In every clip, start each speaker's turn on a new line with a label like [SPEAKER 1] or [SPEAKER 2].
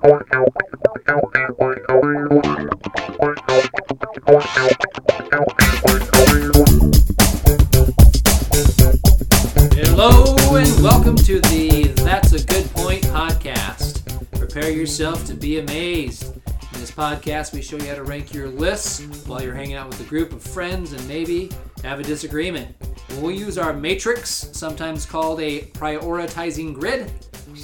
[SPEAKER 1] Hello and welcome to the That's a Good Point podcast. Prepare yourself to be amazed. In this podcast, we show you how to rank your lists while you're hanging out with a group of friends and maybe have a disagreement. We'll use our matrix, sometimes called a prioritizing grid.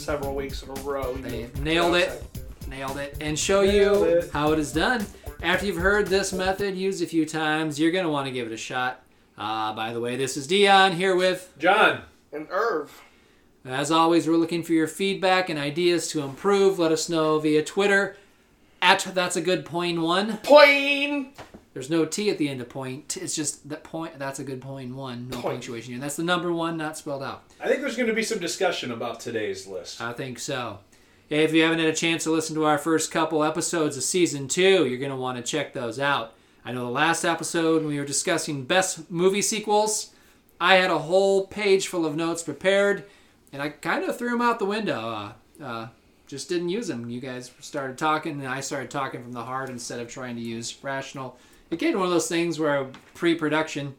[SPEAKER 2] Several weeks in a row.
[SPEAKER 1] They
[SPEAKER 2] you-
[SPEAKER 1] nailed it. Nailed it. And show
[SPEAKER 2] Nailed
[SPEAKER 1] you
[SPEAKER 2] it.
[SPEAKER 1] how it is done. After you've heard this method used a few times, you're going to want to give it a shot. Uh, by the way, this is Dion here with
[SPEAKER 3] John,
[SPEAKER 2] And Irv.
[SPEAKER 1] As always, we're looking for your feedback and ideas to improve. Let us know via Twitter at that's a good point one.
[SPEAKER 2] Point.
[SPEAKER 1] There's no T at the end of point. It's just that point. That's a good point one. No
[SPEAKER 2] Point.
[SPEAKER 1] punctuation here. That's the number one, not spelled out.
[SPEAKER 3] I think there's going to be some discussion about today's list.
[SPEAKER 1] I think so. If you haven't had a chance to listen to our first couple episodes of season two, you're going to want to check those out. I know the last episode when we were discussing best movie sequels, I had a whole page full of notes prepared, and I kind of threw them out the window. Uh, uh, just didn't use them. You guys started talking, and I started talking from the heart instead of trying to use rational. It came to one of those things where pre-production,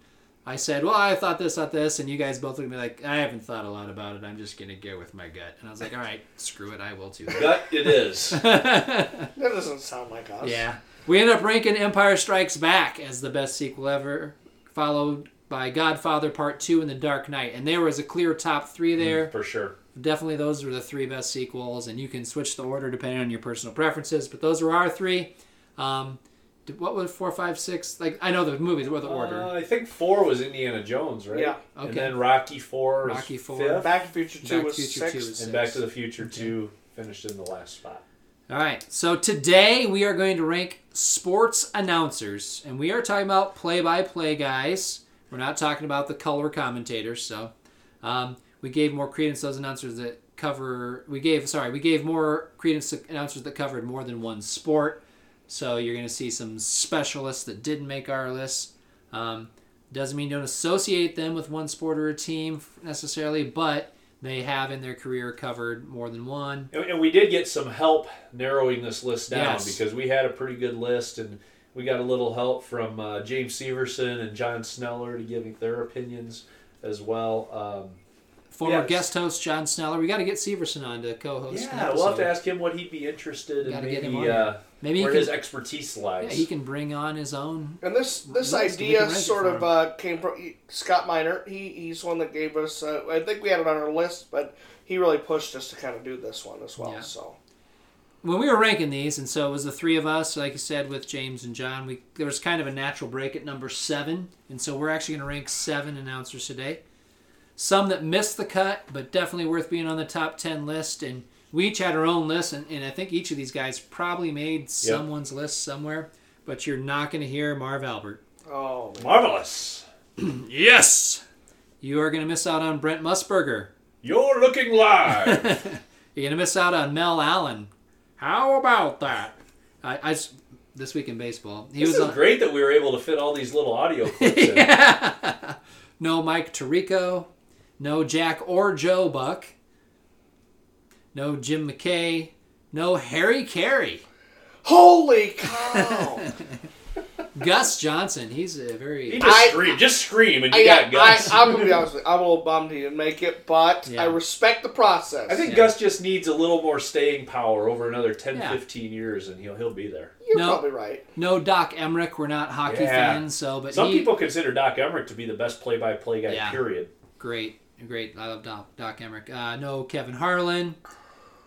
[SPEAKER 1] I said, "Well, I thought this, thought this," and you guys both looked at me like, "I haven't thought a lot about it. I'm just gonna go with my gut." And I was like, "All right, screw it. I will too."
[SPEAKER 3] Gut it is.
[SPEAKER 2] That doesn't sound like us.
[SPEAKER 1] yeah, we end up ranking Empire Strikes Back as the best sequel ever, followed by Godfather Part Two and The Dark Knight, and there was a clear top three there.
[SPEAKER 3] For sure.
[SPEAKER 1] Definitely, those were the three best sequels, and you can switch the order depending on your personal preferences. But those were our three. Um, did- what was four, five, six? Like I know the movies. What the order?
[SPEAKER 3] Uh, I think four was Indiana Jones, right?
[SPEAKER 2] Yeah.
[SPEAKER 1] Okay.
[SPEAKER 3] And then Rocky four. was
[SPEAKER 1] Rocky IV.
[SPEAKER 3] fifth,
[SPEAKER 2] Back to the Future 2
[SPEAKER 1] Back
[SPEAKER 2] was
[SPEAKER 1] Future
[SPEAKER 2] six.
[SPEAKER 1] 2 was-
[SPEAKER 3] and Back to the Future two finished in the last spot.
[SPEAKER 1] All right. So today we are going to rank sports announcers, and we are talking about play-by-play guys. We're not talking about the color commentators. So um, we gave more credence to those announcers that cover. We gave sorry, we gave more credence to announcers that covered more than one sport. So you're going to see some specialists that didn't make our list. Um, doesn't mean don't associate them with one sport or a team necessarily, but they have in their career covered more than one.
[SPEAKER 3] And, we did get some help narrowing this list down
[SPEAKER 1] Yes.
[SPEAKER 3] because we had a pretty good list, and we got a little help from uh, James Severson and John Sneller to giving their opinions as well. Um,
[SPEAKER 1] Former guest host John Sneller. We got to get Severson on to co-host.
[SPEAKER 3] yeah, we'll have to ask him what he'd be interested in.
[SPEAKER 1] Gotta get him
[SPEAKER 3] Maybe
[SPEAKER 1] on
[SPEAKER 3] uh,
[SPEAKER 1] Maybe he
[SPEAKER 3] where
[SPEAKER 1] can.
[SPEAKER 3] his expertise lies.
[SPEAKER 1] yeah, he can bring on his own.
[SPEAKER 2] And this this idea
[SPEAKER 1] can rank it
[SPEAKER 2] sort of uh, came from Scott Miner. He he's one that gave us. Uh, I think we had it on our list, but he really pushed us to kind of do this one as well.
[SPEAKER 1] Yeah.
[SPEAKER 2] So
[SPEAKER 1] When we were ranking these, and so it was the three of us, like you said, with James and John. We there was kind of a natural break at number seven, and so we're actually going to rank seven announcers today. Some that missed the cut, but definitely worth being on the top ten list. And we each had our own list, and, and I think each of these guys probably made someone's list somewhere. But you're not going to hear Marv Albert.
[SPEAKER 2] oh.
[SPEAKER 3] Marvelous.
[SPEAKER 1] Yes. You are going to miss out on Brent Musburger.
[SPEAKER 3] You're looking live.
[SPEAKER 1] You're going to miss out on Mel Allen. How about that? I, I s- this week in baseball, he
[SPEAKER 3] this
[SPEAKER 1] was
[SPEAKER 3] is
[SPEAKER 1] on.
[SPEAKER 3] great that we were able to fit all these little audio clips in.
[SPEAKER 1] yeah. No Mike Tirico. No Jack or Joe Buck. No Jim McKay. No Harry Caray.
[SPEAKER 2] Holy cow!
[SPEAKER 1] Gus Johnson. He's a
[SPEAKER 3] He
[SPEAKER 1] very.
[SPEAKER 3] just
[SPEAKER 2] I-
[SPEAKER 3] scream, just scream, and you
[SPEAKER 2] I,
[SPEAKER 3] got
[SPEAKER 2] I,
[SPEAKER 3] Gus.
[SPEAKER 2] I'm gonna be honest with you. I'm a little bummed he didn't make it, but
[SPEAKER 1] Yeah.
[SPEAKER 2] I respect the process.
[SPEAKER 3] I think
[SPEAKER 1] Yeah.
[SPEAKER 3] Gus just needs a little more staying power over another 10,
[SPEAKER 1] Yeah.
[SPEAKER 3] 15 years, and he'll he'll be there.
[SPEAKER 2] you're
[SPEAKER 1] No.
[SPEAKER 2] probably right.
[SPEAKER 1] No Doc Emrick. We're not hockey
[SPEAKER 3] Yeah.
[SPEAKER 1] fans, so but
[SPEAKER 3] Some
[SPEAKER 1] he,
[SPEAKER 3] people consider Doc Emrick to be the best play-by-play guy.
[SPEAKER 1] Yeah.
[SPEAKER 3] Period.
[SPEAKER 1] Great, great. I love Doc, Doc Emrick. Uh, no Kevin Harlan,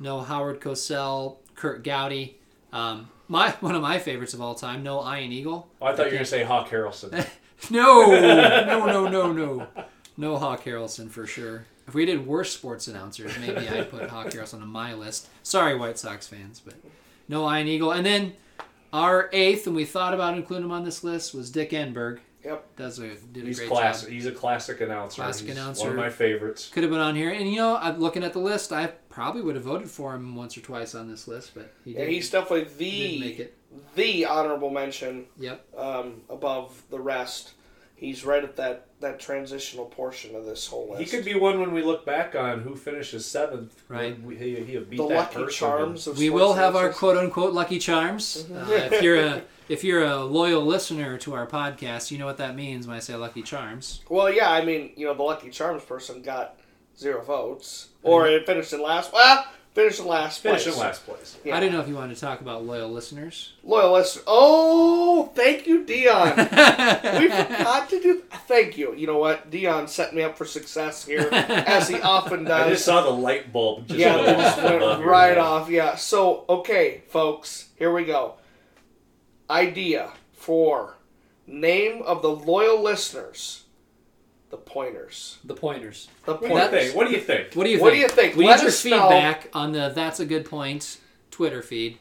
[SPEAKER 1] no Howard Cosell, Curt Gowdy. Um, my one of my favorites of all time. No Ian Eagle.
[SPEAKER 3] Oh, I thought you were going to say Hawk Harrelson.
[SPEAKER 1] No, no, no, no, no, no Hawk Harrelson for sure. If we did worse sports announcers, maybe I'd put Hawk Harrelson on my list. Sorry, White Sox fans, but no Ian Eagle. And then our eighth, and we thought about including him on this list, was Dick Enberg.
[SPEAKER 2] Yep.
[SPEAKER 1] Does a did a
[SPEAKER 3] He's
[SPEAKER 1] great
[SPEAKER 3] classic.
[SPEAKER 1] job.
[SPEAKER 3] He's a classic announcer.
[SPEAKER 1] Classic
[SPEAKER 3] He's
[SPEAKER 1] announcer.
[SPEAKER 3] One of my favorites.
[SPEAKER 1] Could have been on here, and you know, I'm looking at the list. I probably would have voted for him once or twice on this list, but he
[SPEAKER 2] Yeah,
[SPEAKER 1] didn't,
[SPEAKER 2] he's definitely
[SPEAKER 1] didn't make
[SPEAKER 2] the
[SPEAKER 1] it.
[SPEAKER 2] the honorable mention
[SPEAKER 1] Yep.
[SPEAKER 2] um, above the rest. he's right at that that transitional portion of this whole list.
[SPEAKER 3] He could be one when we look back on who finishes seventh.
[SPEAKER 1] Right.
[SPEAKER 3] We, he, he beat
[SPEAKER 2] the
[SPEAKER 3] that
[SPEAKER 2] lucky
[SPEAKER 3] person.
[SPEAKER 2] charms of
[SPEAKER 1] We will have our quote unquote lucky charms. Uh, if you're a if you're a loyal listener to our podcast, you know what that means when I say lucky charms.
[SPEAKER 2] Well, yeah, I mean, you know, the lucky charms person got zero votes, or it finished in last. Well, finished in last.
[SPEAKER 3] Finish
[SPEAKER 2] place.
[SPEAKER 3] in last place.
[SPEAKER 2] Yeah.
[SPEAKER 1] I didn't know if you wanted to talk about loyal listeners.
[SPEAKER 2] Loyal listener. Oh, thank you, Dion. we forgot to do. Thank you. You know what? Dion set me up for success here, as he often does.
[SPEAKER 3] I just saw the light bulb just
[SPEAKER 2] Yeah,
[SPEAKER 3] go
[SPEAKER 2] they just
[SPEAKER 3] off
[SPEAKER 2] went
[SPEAKER 3] above your
[SPEAKER 2] right
[SPEAKER 3] head.
[SPEAKER 2] off. Yeah. So, okay, folks, here we go. Idea for name of the loyal listeners. The pointers.
[SPEAKER 1] The pointers.
[SPEAKER 2] The pointers.
[SPEAKER 3] What do you think? What do you think?
[SPEAKER 1] What do you
[SPEAKER 2] What
[SPEAKER 1] think?
[SPEAKER 2] do you think?
[SPEAKER 1] We
[SPEAKER 2] Let
[SPEAKER 1] need your
[SPEAKER 2] us know.
[SPEAKER 1] feedback on the That's a Good Point Twitter feed.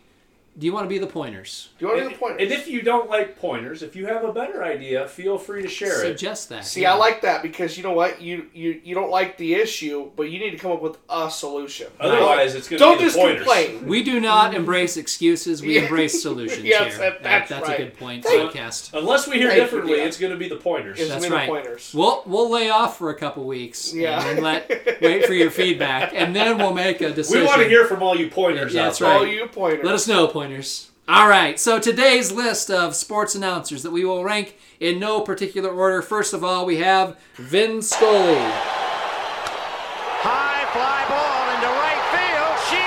[SPEAKER 1] Do you want to be the pointers?
[SPEAKER 2] Do you want to be the pointers?
[SPEAKER 3] and if you don't like pointers, if you have a better idea, feel free to share it.
[SPEAKER 1] Suggest that.
[SPEAKER 2] See,
[SPEAKER 1] yeah.
[SPEAKER 2] I like that because you know what? You you you don't like the issue, but you need to come up with a solution.
[SPEAKER 3] Otherwise, it's going to
[SPEAKER 2] Don't
[SPEAKER 3] be the
[SPEAKER 2] just
[SPEAKER 3] pointers.
[SPEAKER 2] complain.
[SPEAKER 1] We do not embrace excuses. We
[SPEAKER 2] Yeah.
[SPEAKER 1] embrace solutions
[SPEAKER 2] Yes,
[SPEAKER 1] here.
[SPEAKER 2] that- that's
[SPEAKER 1] that's
[SPEAKER 2] right.
[SPEAKER 1] a good point.
[SPEAKER 2] Thank-
[SPEAKER 1] Podcast.
[SPEAKER 3] Unless we hear
[SPEAKER 2] Thank you,
[SPEAKER 3] differently,
[SPEAKER 2] Dion.
[SPEAKER 3] it's going to be the pointers.
[SPEAKER 2] It's
[SPEAKER 1] That's
[SPEAKER 2] me the
[SPEAKER 1] right.
[SPEAKER 2] pointers.
[SPEAKER 1] We'll we'll lay off for a couple weeks.
[SPEAKER 2] Yeah.
[SPEAKER 1] And let wait for your feedback, and then we'll make a decision.
[SPEAKER 3] we want to hear from all you pointers
[SPEAKER 1] Yeah,
[SPEAKER 3] out
[SPEAKER 1] that's
[SPEAKER 3] there.
[SPEAKER 1] right.
[SPEAKER 2] All you pointers.
[SPEAKER 1] Let us know, pointers. All right, so today's list of sports announcers that we will rank in no particular order. First of all, we have Vin Scully.
[SPEAKER 4] High fly ball into right field. She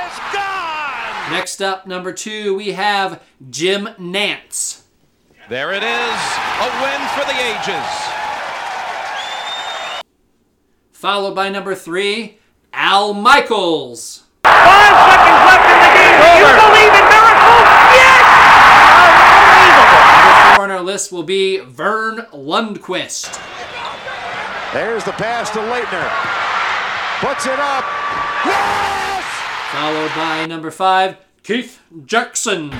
[SPEAKER 4] is gone.
[SPEAKER 1] Next up, number two, we have Jim Nantz.
[SPEAKER 4] There it is. A win for the ages.
[SPEAKER 1] Followed by number three, Al Michaels.
[SPEAKER 4] Five seconds left in the game. Do you believe in miracles? Yes!
[SPEAKER 1] Number four on our list will be Vern Lundquist.
[SPEAKER 4] There's the pass to Laettner. Puts it up. Yes!
[SPEAKER 1] Followed by number five, Keith Jackson.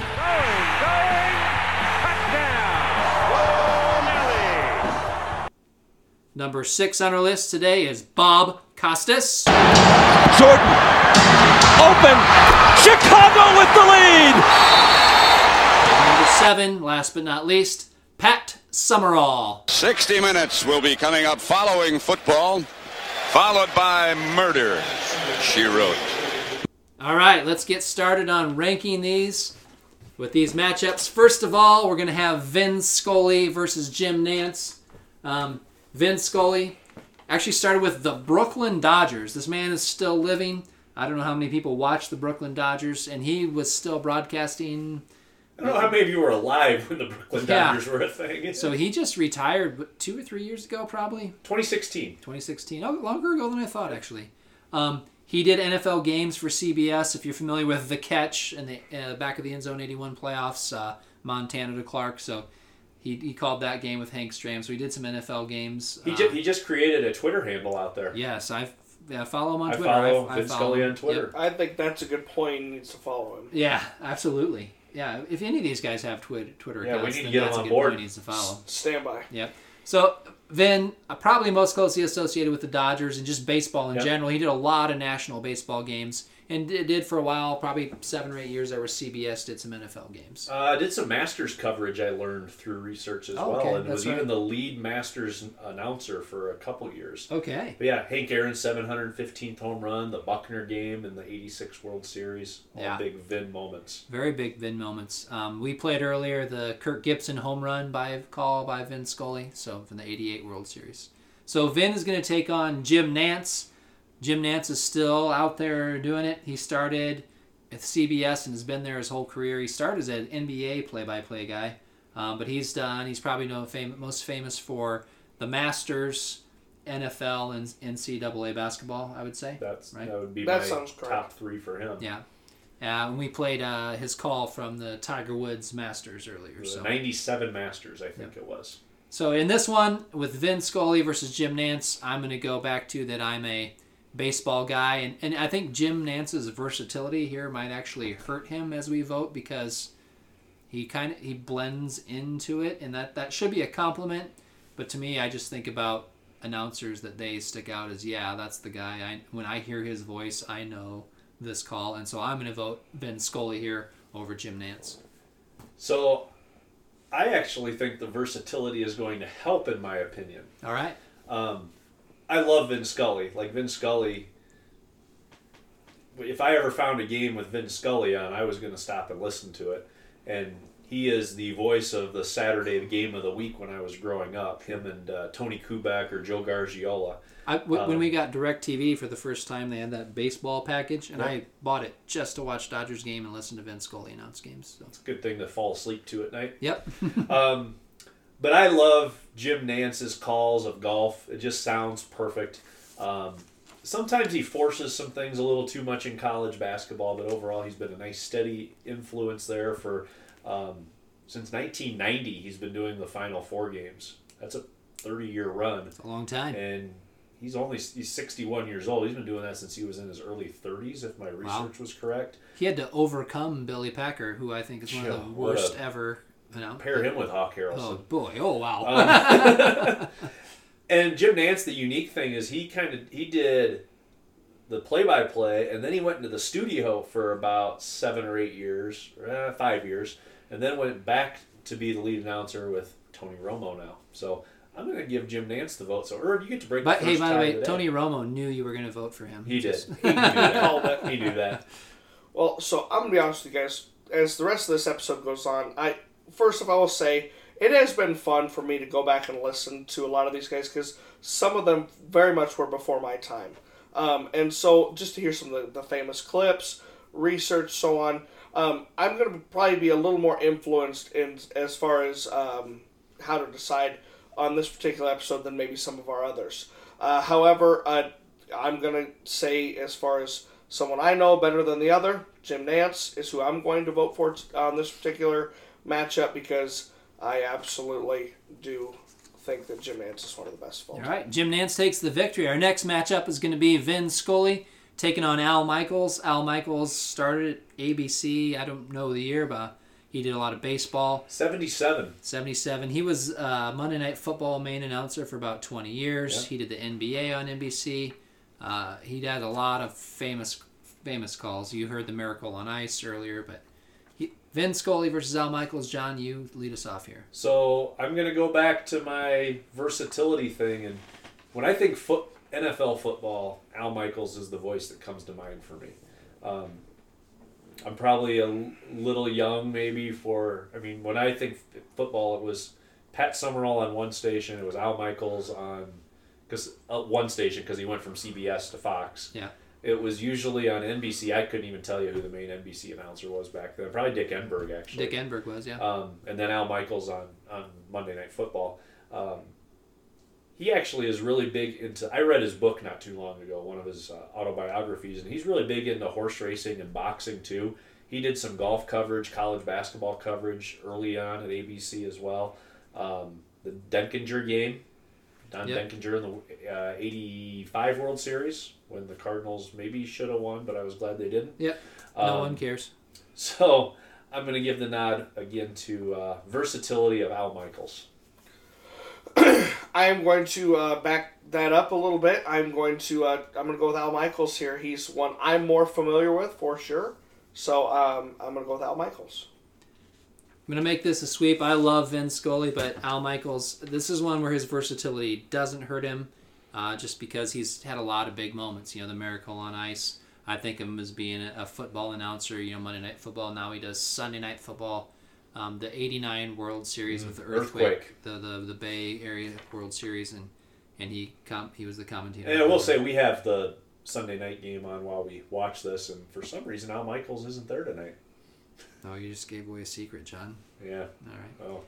[SPEAKER 1] Number six on our list today is Bob Costas.
[SPEAKER 5] Jordan open. Chicago with the lead.
[SPEAKER 1] Number seven, last but not least, Pat Summerall.
[SPEAKER 6] 60 minutes will be coming up following football, followed by murder, she wrote.
[SPEAKER 1] All right, let's get started on ranking these with these matchups. First of all, we're going to have Vin Scully versus Jim Nantz. Um, Vin Scully actually started with the Brooklyn Dodgers. This man is still living. I don't know how many people watch the Brooklyn Dodgers, and he was still broadcasting.
[SPEAKER 3] I don't know how many of you were alive when the Brooklyn
[SPEAKER 1] Yeah.
[SPEAKER 3] Dodgers were a thing.
[SPEAKER 1] So he just retired two or three years ago, probably.
[SPEAKER 3] 2016.
[SPEAKER 1] 2016. Oh, longer ago than I thought, actually. Um, he did NFL games for CBS. If you're familiar with the catch and the uh, back of the end zone 81 playoffs, uh, Montana to Clark. So he, he called that game with Hank Stram. So he did some NFL games.
[SPEAKER 3] He,
[SPEAKER 1] Uh,
[SPEAKER 3] ju- he just created a Twitter handle out there.
[SPEAKER 1] yes, I yeah, follow him on
[SPEAKER 3] I
[SPEAKER 1] Twitter.
[SPEAKER 3] follow
[SPEAKER 1] I, I
[SPEAKER 3] Vince
[SPEAKER 1] follow
[SPEAKER 3] Scully
[SPEAKER 1] him.
[SPEAKER 3] on Twitter.
[SPEAKER 1] Yep.
[SPEAKER 2] I think that's a good point. He needs to follow him.
[SPEAKER 1] Yeah, absolutely. Yeah, if any of these guys have Twitter Twitter
[SPEAKER 3] Yeah, we
[SPEAKER 1] accounts,
[SPEAKER 3] need to
[SPEAKER 1] then
[SPEAKER 3] get 'em
[SPEAKER 1] that's a
[SPEAKER 3] on
[SPEAKER 1] good
[SPEAKER 3] board.
[SPEAKER 1] point he needs to follow.
[SPEAKER 2] Stand by.
[SPEAKER 1] Yep. So Vin, uh, probably most closely associated with the Dodgers and just baseball in
[SPEAKER 3] Yep.
[SPEAKER 1] general. He did a lot of national baseball games and it did for a while, probably seven or eight years. There where CBS did some NFL games.
[SPEAKER 3] Uh, I did some Masters coverage I learned through research as
[SPEAKER 1] Oh,
[SPEAKER 3] well,
[SPEAKER 1] okay,
[SPEAKER 3] and
[SPEAKER 1] that's
[SPEAKER 3] was
[SPEAKER 1] right.
[SPEAKER 3] even the lead Masters announcer for a couple years.
[SPEAKER 1] Okay.
[SPEAKER 3] But yeah, Hank Aaron's 715th home run, the Buckner game, and the 86 World Series. All
[SPEAKER 1] Yeah.
[SPEAKER 3] big Vin moments.
[SPEAKER 1] Very big Vin moments. Um, we played earlier the Kirk Gibson home run by call by Vin Scully, so from the '88 World Series. So Vin is going to take on Jim Nantz. Jim Nantz is still out there doing it. He started at CBS and has been there his whole career. He started as an NBA play-by-play guy, um, but he's done. He's probably known fam- most famous for the Masters, NFL, and NCAA basketball. I would say.
[SPEAKER 3] That's
[SPEAKER 1] Right.
[SPEAKER 3] that would be
[SPEAKER 2] That
[SPEAKER 3] my
[SPEAKER 2] sounds correct.
[SPEAKER 3] top three for him.
[SPEAKER 1] Yeah. Uh, and we played uh, his call from the Tiger Woods Masters earlier. So,
[SPEAKER 3] 97 Masters, I think it was.
[SPEAKER 1] so in this one with Vin Scully versus Jim Nantz, I'm going to go back to that I'm a baseball guy, and, and I think Jim Nantz's versatility here might actually hurt him as we vote because he kind of he blends into it, and that that should be a compliment. But to me, I just think about announcers that they stick out as yeah, that's the guy. I when I hear his voice, I know this call, and so I'm going to vote Ben Scully here over Jim Nantz.
[SPEAKER 3] So I actually think the versatility is going to help, in my opinion.
[SPEAKER 1] All right.
[SPEAKER 3] Um, I love Vin Scully. Like Vin Scully. If I ever found a game with Vin Scully on, I was going to stop and listen to it. And he is the voice of the Saturday game of the week when I was growing up. Him and uh, Tony Kubek or Joe Garagiola.
[SPEAKER 1] I, w- when
[SPEAKER 3] Um,
[SPEAKER 1] we got DirecTV for the first time, they had that baseball package, and I bought it just to watch Dodgers game and listen to Vince Scully announce games. So.
[SPEAKER 3] It's a good thing to fall asleep to at night.
[SPEAKER 1] Yep.
[SPEAKER 3] Um, but I love Jim Nantz's calls of golf. It just sounds perfect. Um, sometimes he forces some things a little too much in college basketball, but overall he's been a nice steady influence there for um, since 1990. He's been doing the Final Four games. That's a 30 year run,
[SPEAKER 1] a long time.
[SPEAKER 3] and he's only he's 61 years old. He's been doing that since he was in his early 30s, if my research was correct.
[SPEAKER 1] He had to overcome Billy Packer, who I think is one of the worst
[SPEAKER 3] a-
[SPEAKER 1] ever. You know,
[SPEAKER 3] Pair him with Hawk Harrelson.
[SPEAKER 1] Oh boy! Oh wow!
[SPEAKER 3] Um, and Jim Nantz, the unique thing is he kind of he did the play-by-play, and then he went into the studio for about seven or eight years, eh, five years, and then went back to be the lead announcer with Tony Romo now. So I'm going to give Jim Nantz the vote. So Herb, you get to break.
[SPEAKER 1] but
[SPEAKER 3] the
[SPEAKER 1] hey, by the way,
[SPEAKER 3] today.
[SPEAKER 1] Tony Romo knew you were going to vote for him.
[SPEAKER 3] he did.
[SPEAKER 1] Just-
[SPEAKER 3] He knew that.
[SPEAKER 2] Called it.
[SPEAKER 3] He knew that.
[SPEAKER 2] Well, so I'm gonna be honest with you guys. As the rest of this episode goes on, I first of all I'll say it has been fun for me to go back and listen to a lot of these guys because some of them very much were before my time. Um, and so just to hear some of the, the famous clips, research, so on. Um, I'm gonna probably be a little more influenced in as far as um, how to decide on this particular episode than maybe some of our others. Uh, however, uh, I'm gonna say as far as someone I know better than the other, Jim Nantz is who I'm going to vote for on this particular matchup because I absolutely do think that Jim Nantz is one of the best of all
[SPEAKER 1] All Jim Nantz takes the victory. Our next matchup is going to be Vin Scully taking on Al Michaels. Al Michaels started at ABC. I don't know the year, but he did a lot of baseball.
[SPEAKER 3] 77.
[SPEAKER 1] 77. He was uh, Monday Night Football main announcer for about 20 years.
[SPEAKER 3] Yeah.
[SPEAKER 1] He did the NBA on NBC. Uh, he had a lot of famous famous calls. You heard the Miracle on Ice earlier, but he, Vin Scully versus Al Michaels. John, you lead us off here.
[SPEAKER 3] So I'm going to go back to my versatility thing, and when I think foot NFL football, Al Michaels is the voice that comes to mind for me. Um, I'm probably a little young, maybe for. I mean, when I think football, it was Pat Summerall on one station, it was Al Michaels on because uh, one station because he went from CBS to Fox.
[SPEAKER 1] Yeah.
[SPEAKER 3] It was usually on NBC. I couldn't even tell you who the main NBC announcer was back then. Probably Dick Enberg, actually.
[SPEAKER 1] Dick Enberg was, yeah.
[SPEAKER 3] Um, and then Al Michaels on, on Monday Night Football. Um, he actually is really big into. I read his book not too long ago, one of his uh, autobiographies, and he's really big into horse racing and boxing too. He did some golf coverage, college basketball coverage early on at ABC as well. Um, the Denkinger game, Don
[SPEAKER 1] Yep.
[SPEAKER 3] Denkinger in the uh, '85 World Series when the Cardinals maybe should have won, but I was glad they didn't.
[SPEAKER 1] Yep. No
[SPEAKER 3] Um,
[SPEAKER 1] one cares.
[SPEAKER 3] So I'm going to give the nod again to uh, versatility of Al Michaels.
[SPEAKER 2] I am going to uh, back that up a little bit. I'm going to uh, I'm going to go with Al Michaels here. He's one I'm more familiar with for sure. So um, I'm going to go with Al Michaels.
[SPEAKER 1] I'm gonna make this a sweep. I love Vin Scully, but Al Michaels. This is one where his versatility doesn't hurt him, uh, just because he's had a lot of big moments. You know, the Miracle on Ice. I think of him as being a, football announcer. You know, Monday Night Football. Now he does Sunday Night Football. Um, the '89 World Series with the earthquake,
[SPEAKER 3] Mm-hmm. Earthquake.
[SPEAKER 1] the, the the Bay Area World Series, and and he com- he was the commentator.
[SPEAKER 3] And I will say we have the Sunday night game on while we watch this, and for some reason Al Michaels isn't there tonight.
[SPEAKER 1] Oh, you just gave away a secret, John.
[SPEAKER 3] Yeah.
[SPEAKER 1] All right.
[SPEAKER 3] Oh.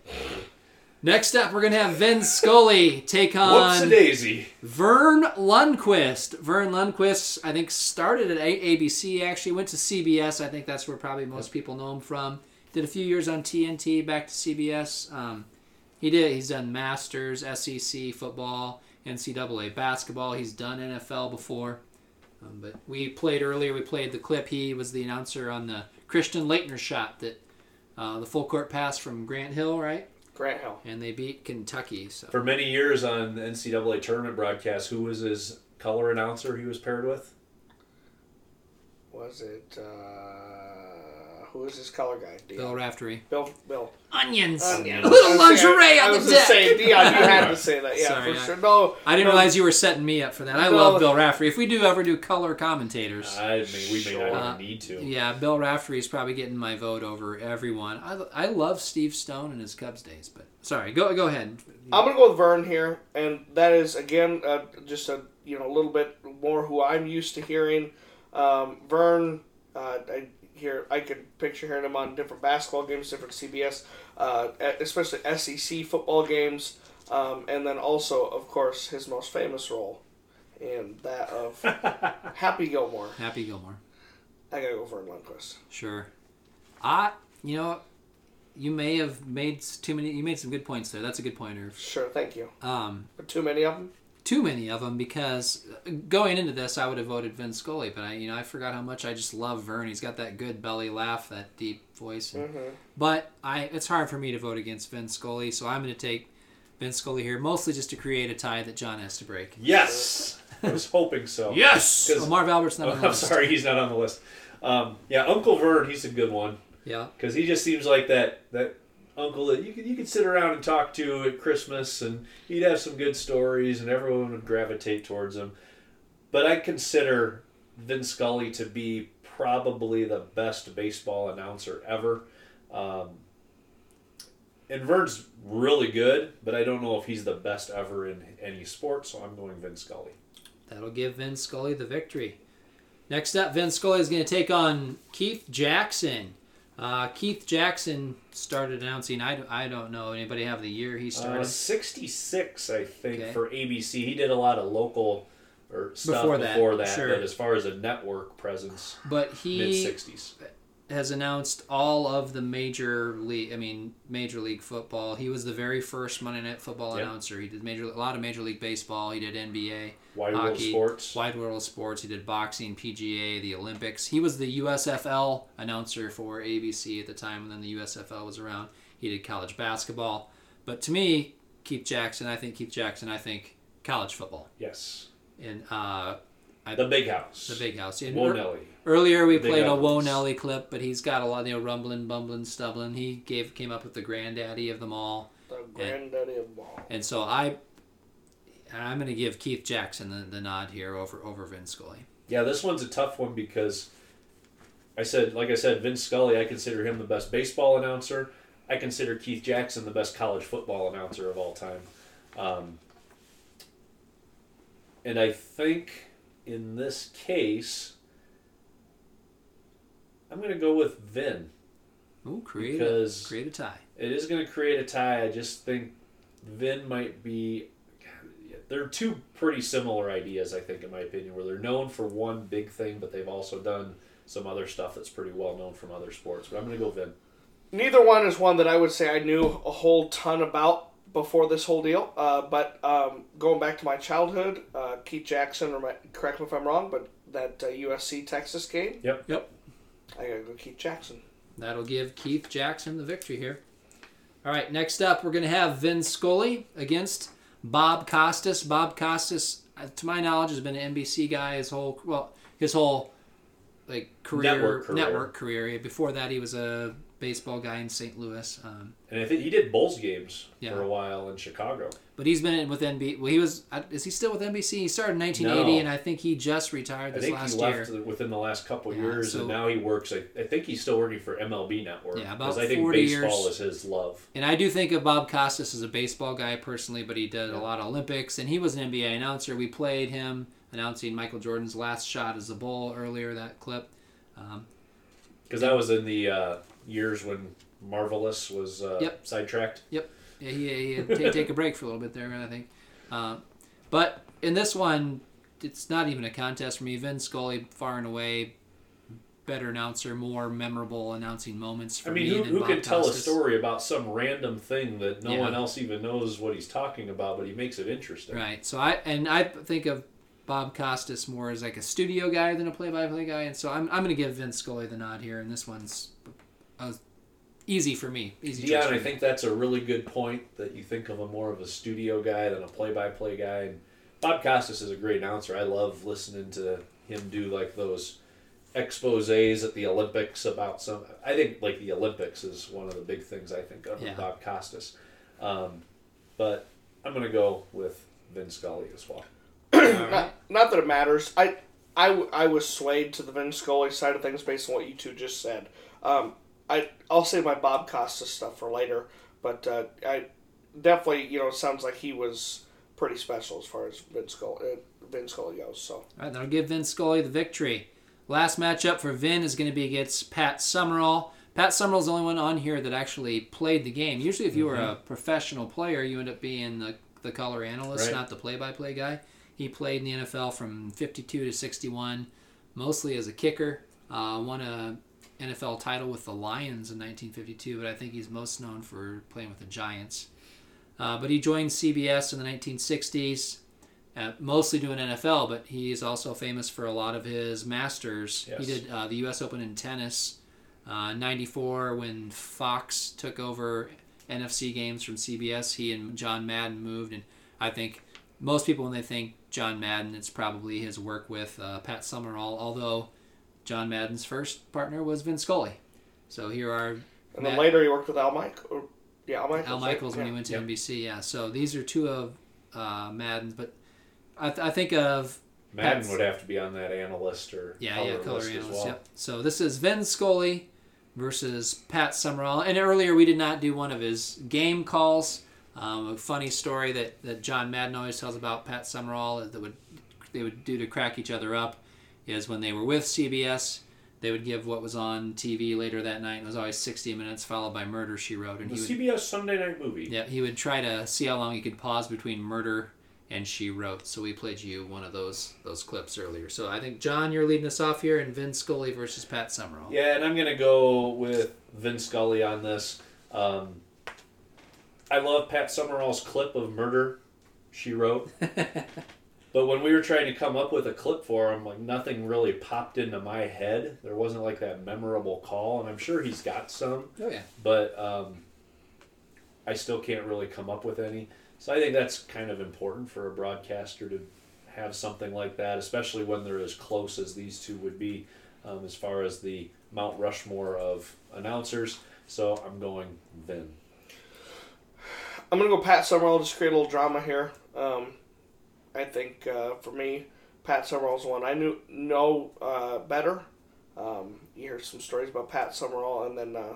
[SPEAKER 1] Next up, we're gonna have Vin Scully take on
[SPEAKER 3] daisy.
[SPEAKER 1] Vern Lundquist. Vern Lundquist, I think, started at ABC. Actually, went to CBS. I think that's where probably most people know him from. Did a few years on TNT, back to CBS. Um, he did. He's done Masters, SEC football, NCAA basketball. He's done NFL before. Um, but we played earlier. We played the clip. He was the announcer on the Christian Laettner shot that uh, the full court pass from Grant Hill, right?
[SPEAKER 2] Grant Hill.
[SPEAKER 1] And they beat Kentucky. So
[SPEAKER 3] For many years on the NCAA tournament broadcast, who was his color announcer he was paired with?
[SPEAKER 2] Was it uh, who is this color guy? Dion.
[SPEAKER 1] Bill Raftery.
[SPEAKER 2] Bill. Bill.
[SPEAKER 1] Onions.
[SPEAKER 2] Onions.
[SPEAKER 1] A little
[SPEAKER 2] I was saying-
[SPEAKER 1] lingerie
[SPEAKER 2] I
[SPEAKER 1] on
[SPEAKER 2] was
[SPEAKER 1] the
[SPEAKER 2] gonna
[SPEAKER 1] deck.
[SPEAKER 2] Say, Dion, you had to say that. Yeah,
[SPEAKER 1] Sorry,
[SPEAKER 2] for
[SPEAKER 1] I-
[SPEAKER 2] sure. No,
[SPEAKER 1] I didn't
[SPEAKER 2] no,
[SPEAKER 1] realize you were setting me up for that. I
[SPEAKER 2] No.
[SPEAKER 1] love Bill Raftery. If we do ever do color commentators,
[SPEAKER 3] I mean, we may
[SPEAKER 2] Sure.
[SPEAKER 3] not
[SPEAKER 1] Uh,
[SPEAKER 3] need to.
[SPEAKER 1] yeah, Bill Raftery is probably getting my vote over everyone. I, I love Steve Stone and his Cubs days, but sorry, go go ahead.
[SPEAKER 2] I'm gonna go with Vern here, and that is again uh, just a you know a little bit more who I'm used to hearing. Um, Vern, uh, I hear I could picture hearing him on different basketball games, different CBS, uh, especially SEC football games, um, and then also of course his most famous role in that of Happy Gilmore.
[SPEAKER 1] Happy Gilmore.
[SPEAKER 2] I gotta go Vern Lundquist.
[SPEAKER 1] Sure. I, you know, you may have made too many. You made some good points there. That's a good pointer.
[SPEAKER 2] Sure, thank you.
[SPEAKER 1] Um,
[SPEAKER 2] But too many of them.
[SPEAKER 1] Too many of them because uh, going into this, I would have voted Vin Scully, but I, you know, I forgot how much I just love Vern. He's got that good belly laugh, that deep voice. And, But I, it's hard for me to vote against Vin Scully, so I'm going to take Vin Scully here, mostly just to create a tie that John has to break.
[SPEAKER 3] Yes, I was hoping so.
[SPEAKER 1] Yes.
[SPEAKER 3] 'Cause-
[SPEAKER 1] Oh, Marv Albert's not
[SPEAKER 3] Oh,
[SPEAKER 1] on the
[SPEAKER 3] I'm
[SPEAKER 1] list.
[SPEAKER 3] sorry, he's not on the list. Um, yeah, Uncle Vern, he's a good one
[SPEAKER 1] Yeah.
[SPEAKER 3] because he just seems like that that uncle that you could you could sit around and talk to at Christmas, and he'd have some good stories, and everyone would gravitate towards him. But I consider Vin Scully to be probably the best baseball announcer ever. Um, and Vern's really good, but I don't know if he's the best ever in any sport, so I'm going Vin Scully.
[SPEAKER 1] That'll give Vin Scully the victory. Next up, Vin Scully is going to take on Keith Jackson. Uh, Keith Jackson started announcing. I, don't- I don't know. Anybody have the year he started?
[SPEAKER 3] Uh, 66, I think,
[SPEAKER 1] Okay.
[SPEAKER 3] for ABC. He did a lot of local or stuff
[SPEAKER 1] Before
[SPEAKER 3] before
[SPEAKER 1] that,
[SPEAKER 3] that,
[SPEAKER 1] sure.
[SPEAKER 3] but as far as a network presence,
[SPEAKER 1] but he mid
[SPEAKER 3] 60s.
[SPEAKER 1] Has announced all of the major league. I mean, Major League Football. He was the very first Monday Night Football
[SPEAKER 3] Yep.
[SPEAKER 1] announcer. He did major a lot of Major League Baseball. He did NBA.
[SPEAKER 3] Wide World Sports.
[SPEAKER 1] Wide World Sports. He did boxing, PGA, the Olympics. He was the USFL announcer for ABC at the time when the USFL was around. He did college basketball. But to me, Keith Jackson, I think Keith Jackson, I think college football.
[SPEAKER 3] Yes.
[SPEAKER 1] And uh, I,
[SPEAKER 3] The Big House.
[SPEAKER 1] the big house. And. Earlier we
[SPEAKER 3] Big
[SPEAKER 1] played a
[SPEAKER 3] Ovens.
[SPEAKER 1] Woe Nelly clip, but he's got a lot, you know, rumbling, bumbling, stumbling. He gave came up with the granddaddy of them all.
[SPEAKER 2] The granddaddy of ball.
[SPEAKER 1] And so I I'm gonna give Keith Jackson the, the nod here over over Vin Scully.
[SPEAKER 3] Yeah, this one's a tough one because I said, like I said, Vince Scully, I consider him the best baseball announcer. I consider Keith Jackson the best college football announcer of all time. Um, and I think in this case, I'm going to go with Vin.
[SPEAKER 1] Ooh, create
[SPEAKER 3] Because-
[SPEAKER 1] a create a tie.
[SPEAKER 3] It is going to create a tie. I just think Vin might be. They're two pretty similar ideas, I think, in my opinion, where they're known for one big thing, but they've also done some other stuff that's pretty well known from other sports. But I'm going to go Vin.
[SPEAKER 2] Neither one is one that I would say I knew a whole ton about before this whole deal. Uh, but um, going back to my childhood, uh, Keith Jackson, or my, correct me if I'm wrong, but that uh, USC Texas game,
[SPEAKER 3] Yep.
[SPEAKER 1] Yep.
[SPEAKER 2] I gotta go Keith Jackson.
[SPEAKER 1] That'll give Keith Jackson the victory here. All right, next up we're gonna have Vin Scully against Bob Costas. Bob Costas, uh, to my knowledge, has been an NBC guy his whole well his whole like career
[SPEAKER 3] Network career.
[SPEAKER 1] network career. Before that, he was a baseball guy in St. Louis. Um,
[SPEAKER 3] And I think he did Bulls games
[SPEAKER 1] Yeah.
[SPEAKER 3] for a while in Chicago.
[SPEAKER 1] but he's been with NBC. Well, he was. Is he still with NBC? He started in 1980,
[SPEAKER 3] No.
[SPEAKER 1] and I think he just retired
[SPEAKER 3] I
[SPEAKER 1] this
[SPEAKER 3] think
[SPEAKER 1] last
[SPEAKER 3] he
[SPEAKER 1] year.
[SPEAKER 3] within the last couple
[SPEAKER 1] Yeah,
[SPEAKER 3] years,
[SPEAKER 1] so-
[SPEAKER 3] and now he works. I, I think he's still working for MLB Network.
[SPEAKER 1] Yeah, about
[SPEAKER 3] I think
[SPEAKER 1] 40
[SPEAKER 3] baseball
[SPEAKER 1] years.
[SPEAKER 3] is his love.
[SPEAKER 1] And I do think of Bob Costas as a baseball guy personally, but he did a lot of Olympics, and he was an NBA announcer. We played him announcing Michael Jordan's last shot as a bull earlier that clip. Um,
[SPEAKER 3] Because that was in the uh, years when Marvelous was uh,
[SPEAKER 1] Yep.
[SPEAKER 3] sidetracked.
[SPEAKER 1] Yep. Yeah, he, he had to take a break for a little bit there, I think. Um, but in this one, it's not even a contest for me. Vin Scully, far and away, better announcer, more memorable announcing moments for
[SPEAKER 3] I mean,
[SPEAKER 1] me
[SPEAKER 3] who,
[SPEAKER 1] than
[SPEAKER 3] who
[SPEAKER 1] Bob
[SPEAKER 3] can tell a story about some random thing that no
[SPEAKER 1] Yeah.
[SPEAKER 3] one else even knows what he's talking about, but he makes it interesting?
[SPEAKER 1] Right. So I and I think of Bob Costas more as like a studio guy than a play-by-play guy, and so I'm I'm going to give Vince Scully the nod here, and this one's uh, easy for me. Easy.
[SPEAKER 3] Dion, I think that's a really good point that you think of him more of a studio guy than a play-by-play guy. And Bob Costas is a great announcer. I love listening to him do like those exposés at the Olympics about some. I think like the Olympics is one of the big things I think of
[SPEAKER 1] Yeah.
[SPEAKER 3] Bob Costas. Um, but I'm gonna go with Vince Scully as well.
[SPEAKER 2] Not, not that it matters. I, I, I was swayed to the Vin Scully side of things based on what you two just said. Um, I I'll save my Bob Costas stuff for later, but uh, I definitely you know it sounds like he was pretty special as far as Vin Scully, uh, Vin Scully goes. So
[SPEAKER 1] All right, that'll give Vin Scully the victory. Last matchup for Vin is going to be against Pat Summerall. Pat Summerall's the only one on here that actually played the game. Usually, if you were a professional player, you end up being the, the color analyst,
[SPEAKER 3] Right.
[SPEAKER 1] not the play by play guy. He played in the NFL from 52 to 61, mostly as a kicker. Uh, won a NFL title with the Lions in 1952, but I think he's most known for playing with the Giants. Uh, but he joined CBS in the 1960s uh, mostly doing NFL, but he is also famous for a lot of his masters. He did uh, the U.S. Open in tennis, uh, '94 when Fox took over NFC games from CBS. He and John Madden moved, and I think most people when they think John Madden, it's probably his work with uh, Pat Summerall. Although John Madden's first partner was Vin Scully. So here are
[SPEAKER 2] and then later he worked with Al Mike or yeah Al Michaels.
[SPEAKER 1] Al
[SPEAKER 2] right?
[SPEAKER 1] When
[SPEAKER 2] Yeah.
[SPEAKER 1] he went to
[SPEAKER 3] Yep.
[SPEAKER 1] NBC. Yeah. So these are two of uh, Madden's, but I, th- I think of
[SPEAKER 3] Madden
[SPEAKER 1] Pat's-
[SPEAKER 3] would have to be on that analyst or
[SPEAKER 1] Yeah,
[SPEAKER 3] color
[SPEAKER 1] yeah, color
[SPEAKER 3] list
[SPEAKER 1] analyst.
[SPEAKER 3] as well.
[SPEAKER 1] Yep. So this is Vin Scully versus Pat Summerall. And earlier we did not do one of his game calls. Um, a funny story that, that John Madden always tells about Pat Summerall that would they would do to crack each other up is when they were with CBS, they would give what was on TV later that night. And it was always 60 minutes followed by Murder She Wrote. And
[SPEAKER 3] The
[SPEAKER 1] he would
[SPEAKER 3] CBS Sunday Night Movie.
[SPEAKER 1] yeah, he would try to see how long he could pause between murder and she wrote. So we played you one of those those clips earlier. So I think John, you're leading us off here, and Vin Scully versus Pat Summerall.
[SPEAKER 3] Yeah, and I'm gonna go with Vin Scully on this. Um, I love Pat Summerall's clip of murder she wrote. but when we were trying to come up with a clip for him, like nothing really popped into my head. There wasn't like that memorable call, and I'm sure he's got some,
[SPEAKER 1] Oh yeah.
[SPEAKER 3] but um, I still can't really come up with any. So I think that's kind of important for a broadcaster to have something like that, especially when they're as close as these two would be, um, as far as the Mount Rushmore of announcers. So I'm going Vin.
[SPEAKER 2] I'm gonna go Pat Summerall. Just create a little drama here. Um, I think uh, for me, Pat Summerall's one I knew know uh, better. Um, you hear some stories about Pat Summerall, and then uh,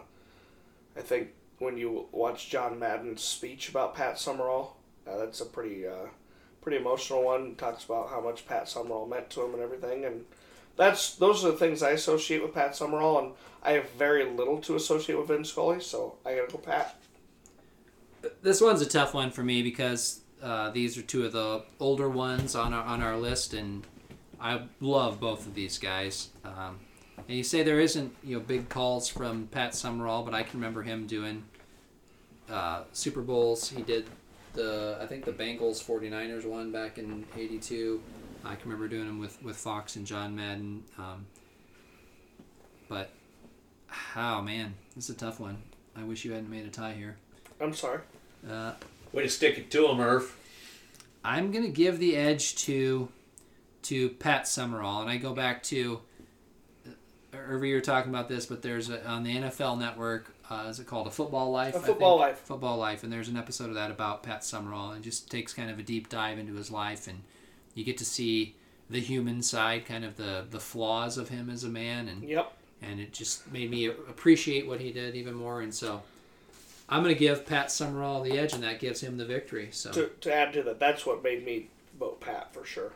[SPEAKER 2] I think when you watch John Madden's speech about Pat Summerall, uh, that's a pretty uh, pretty emotional one. Talks about how much Pat Summerall meant to him and everything, and that's those are the things I associate with Pat Summerall, and I have very little to associate with Vin Scully, so I gotta go Pat.
[SPEAKER 1] This one's a tough one for me because uh, these are two of the older ones on our on our list, and I love both of these guys. Um, and you say there isn't you know big calls from Pat Summerall, but I can remember him doing uh, Super Bowls. He did the I think the Bengals 49ers one back in '82. I can remember doing them with with Fox and John Madden. Um, but oh man, this is a tough one. I wish you hadn't made a tie here.
[SPEAKER 2] I'm sorry.
[SPEAKER 1] Uh,
[SPEAKER 3] Way to stick it to him, Irv.
[SPEAKER 1] I'm gonna give the edge to to Pat Summerall, and I go back to uh, earlier you were talking about this, but there's a, on the NFL Network. Uh, is it called a Football Life?
[SPEAKER 2] A
[SPEAKER 1] I
[SPEAKER 2] Football? Life.
[SPEAKER 1] Football Life, and there's an episode of that about Pat Summerall, and just takes kind of a deep dive into his life, and you get to see the human side, kind of the the flaws of him as a man, and
[SPEAKER 2] Yep.
[SPEAKER 1] and it just made me appreciate what he did even more, and so. I'm going to give Pat Summerall the edge, and that gives him the victory. So.
[SPEAKER 2] To, to add to that, that's what made me vote Pat for sure.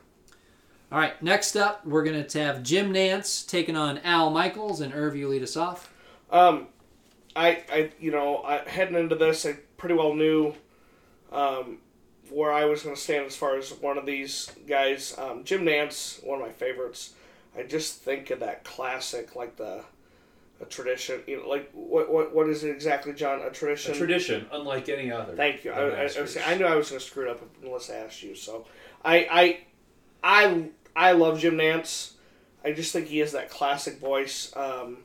[SPEAKER 1] All right, next up, we're going to have Jim Nantz taking on Al Michaels, and Irv, you lead us off.
[SPEAKER 2] Um, I, I, you know, I, heading into this, I pretty well knew um, where I was going to stand as far as one of these guys. Um, Jim Nantz, one of my favorites. I just think of that classic, like the a tradition. You know, like what, what, what is it exactly, John? A tradition.
[SPEAKER 3] A tradition, unlike any other.
[SPEAKER 2] Thank you. I, I, I, saying- I knew I was going to screw it up unless I asked you. So, I, I, I, I love Jim Nantz. I just think he has that classic voice. Um,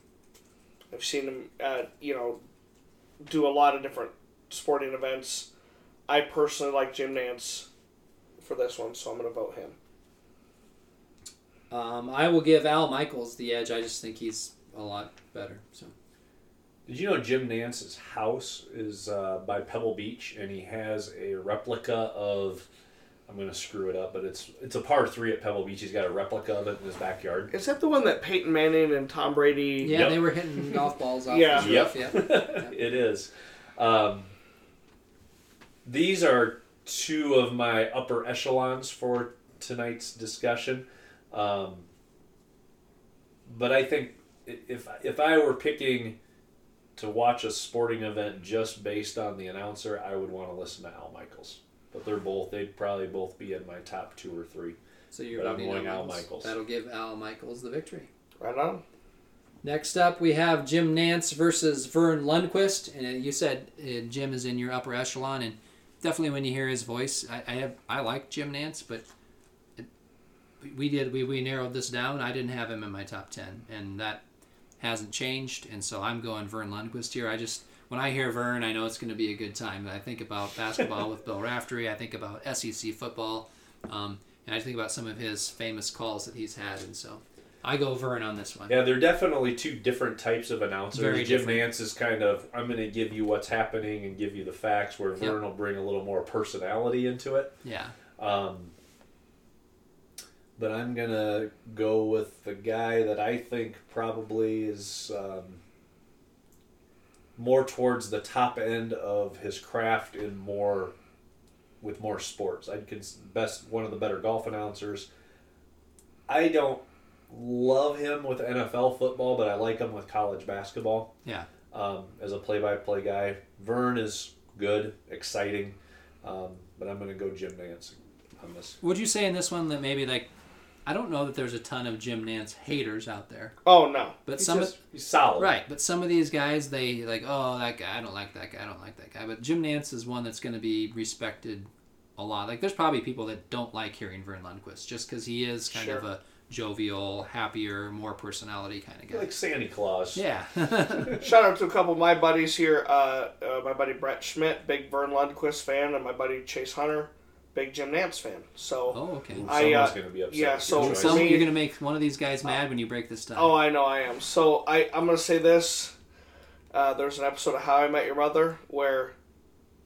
[SPEAKER 2] I've seen him, uh, you know, do a lot of different sporting events. I personally like Jim Nantz for this one, so I'm going to vote him.
[SPEAKER 1] Um, I will give Al Michaels the edge. I just think he's a lot better. So
[SPEAKER 3] Did you know Jim Nantz's house is uh, by Pebble Beach, and he has a replica of. I'm gonna screw it up, but it's it's a par three at Pebble Beach. He's got a replica of it in his backyard.
[SPEAKER 2] Is that the one that Peyton Manning and Tom Brady?
[SPEAKER 1] yeah,
[SPEAKER 3] Yep.
[SPEAKER 1] they were hitting golf balls off.
[SPEAKER 2] Yeah.
[SPEAKER 1] the roof, yeah.
[SPEAKER 3] it is. Um, these are two of my upper echelons for tonight's discussion. Um, but I think i- if if I were picking to watch a sporting event just based on the announcer, I would want to listen to Al Michaels. But they're both they'd probably both be in my top two or three.
[SPEAKER 1] So you're
[SPEAKER 3] But I'm going
[SPEAKER 1] Al
[SPEAKER 3] Al
[SPEAKER 1] Michaels.
[SPEAKER 3] Michaels.
[SPEAKER 1] That'll give Al Michaels the victory.
[SPEAKER 2] Right on.
[SPEAKER 1] Next up, we have Jim Nantz versus Vern Lundquist, and uh, you said uh, Jim is in your upper echelon, and definitely when you hear his voice, I, I have I like Jim Nantz, but it, we did we, we narrowed this down. I didn't have him in my top ten, and that hasn't changed, and so I'm going Vern Lundquist here. I just when I hear Vern, I know it's going to be a good time. I think about basketball with Bill Raftery. I think about SEC football, um, and I think about some of his famous calls that he's had, and so I go Vern on this one.
[SPEAKER 3] Yeah, they're definitely two different types of announcers.
[SPEAKER 1] Very
[SPEAKER 3] Jim
[SPEAKER 1] different.
[SPEAKER 3] Nantz is kind of I'm going to give you what's happening and give you the facts, where Vern will bring a little more personality into it.
[SPEAKER 1] Yeah.
[SPEAKER 3] Um, but I'm gonna go with the guy that I think probably is um, more towards the top end of his craft in more with more sports. I'd cons- best one of the better golf announcers. I don't love him with NFL football, but I like him with college basketball
[SPEAKER 1] Yeah.
[SPEAKER 3] um, as a play-by-play guy. Vern is good, exciting, um, but I'm going to go Jim Nantz on this.
[SPEAKER 1] Would you say in this one that maybe like I don't know that there's a ton of Jim Nantz haters out there,
[SPEAKER 2] Oh no.
[SPEAKER 1] but
[SPEAKER 3] He's,
[SPEAKER 1] some
[SPEAKER 3] just-
[SPEAKER 1] of,
[SPEAKER 3] he's solid.
[SPEAKER 1] right, but some of these guys they like oh that guy I don't like that guy I don't like that guy, but Jim Nantz is one that's going to be respected a lot. Like there's probably people that don't like hearing Vern Lundquist just because he is kind
[SPEAKER 2] Sure.
[SPEAKER 1] of a jovial, happier, more personality kind of guy.
[SPEAKER 3] Like Santa Claus.
[SPEAKER 1] yeah.
[SPEAKER 2] Shout out to a couple of my buddies here. Uh, uh, my buddy Brett Schmidt, big Vern Lundquist fan, and my buddy Chase Hunter, big Jim Nantz fan. So,
[SPEAKER 1] oh okay.
[SPEAKER 2] I,
[SPEAKER 3] Someone's
[SPEAKER 2] uh,
[SPEAKER 3] going to be upset.
[SPEAKER 2] yeah, so-
[SPEAKER 3] your choice.
[SPEAKER 2] so-
[SPEAKER 1] Some,
[SPEAKER 2] me-
[SPEAKER 1] you're gonna make one of these guys mad when you break this down.
[SPEAKER 2] oh, I know I am. So I, I'm gonna say this. Uh, there's an episode of How I Met Your Mother where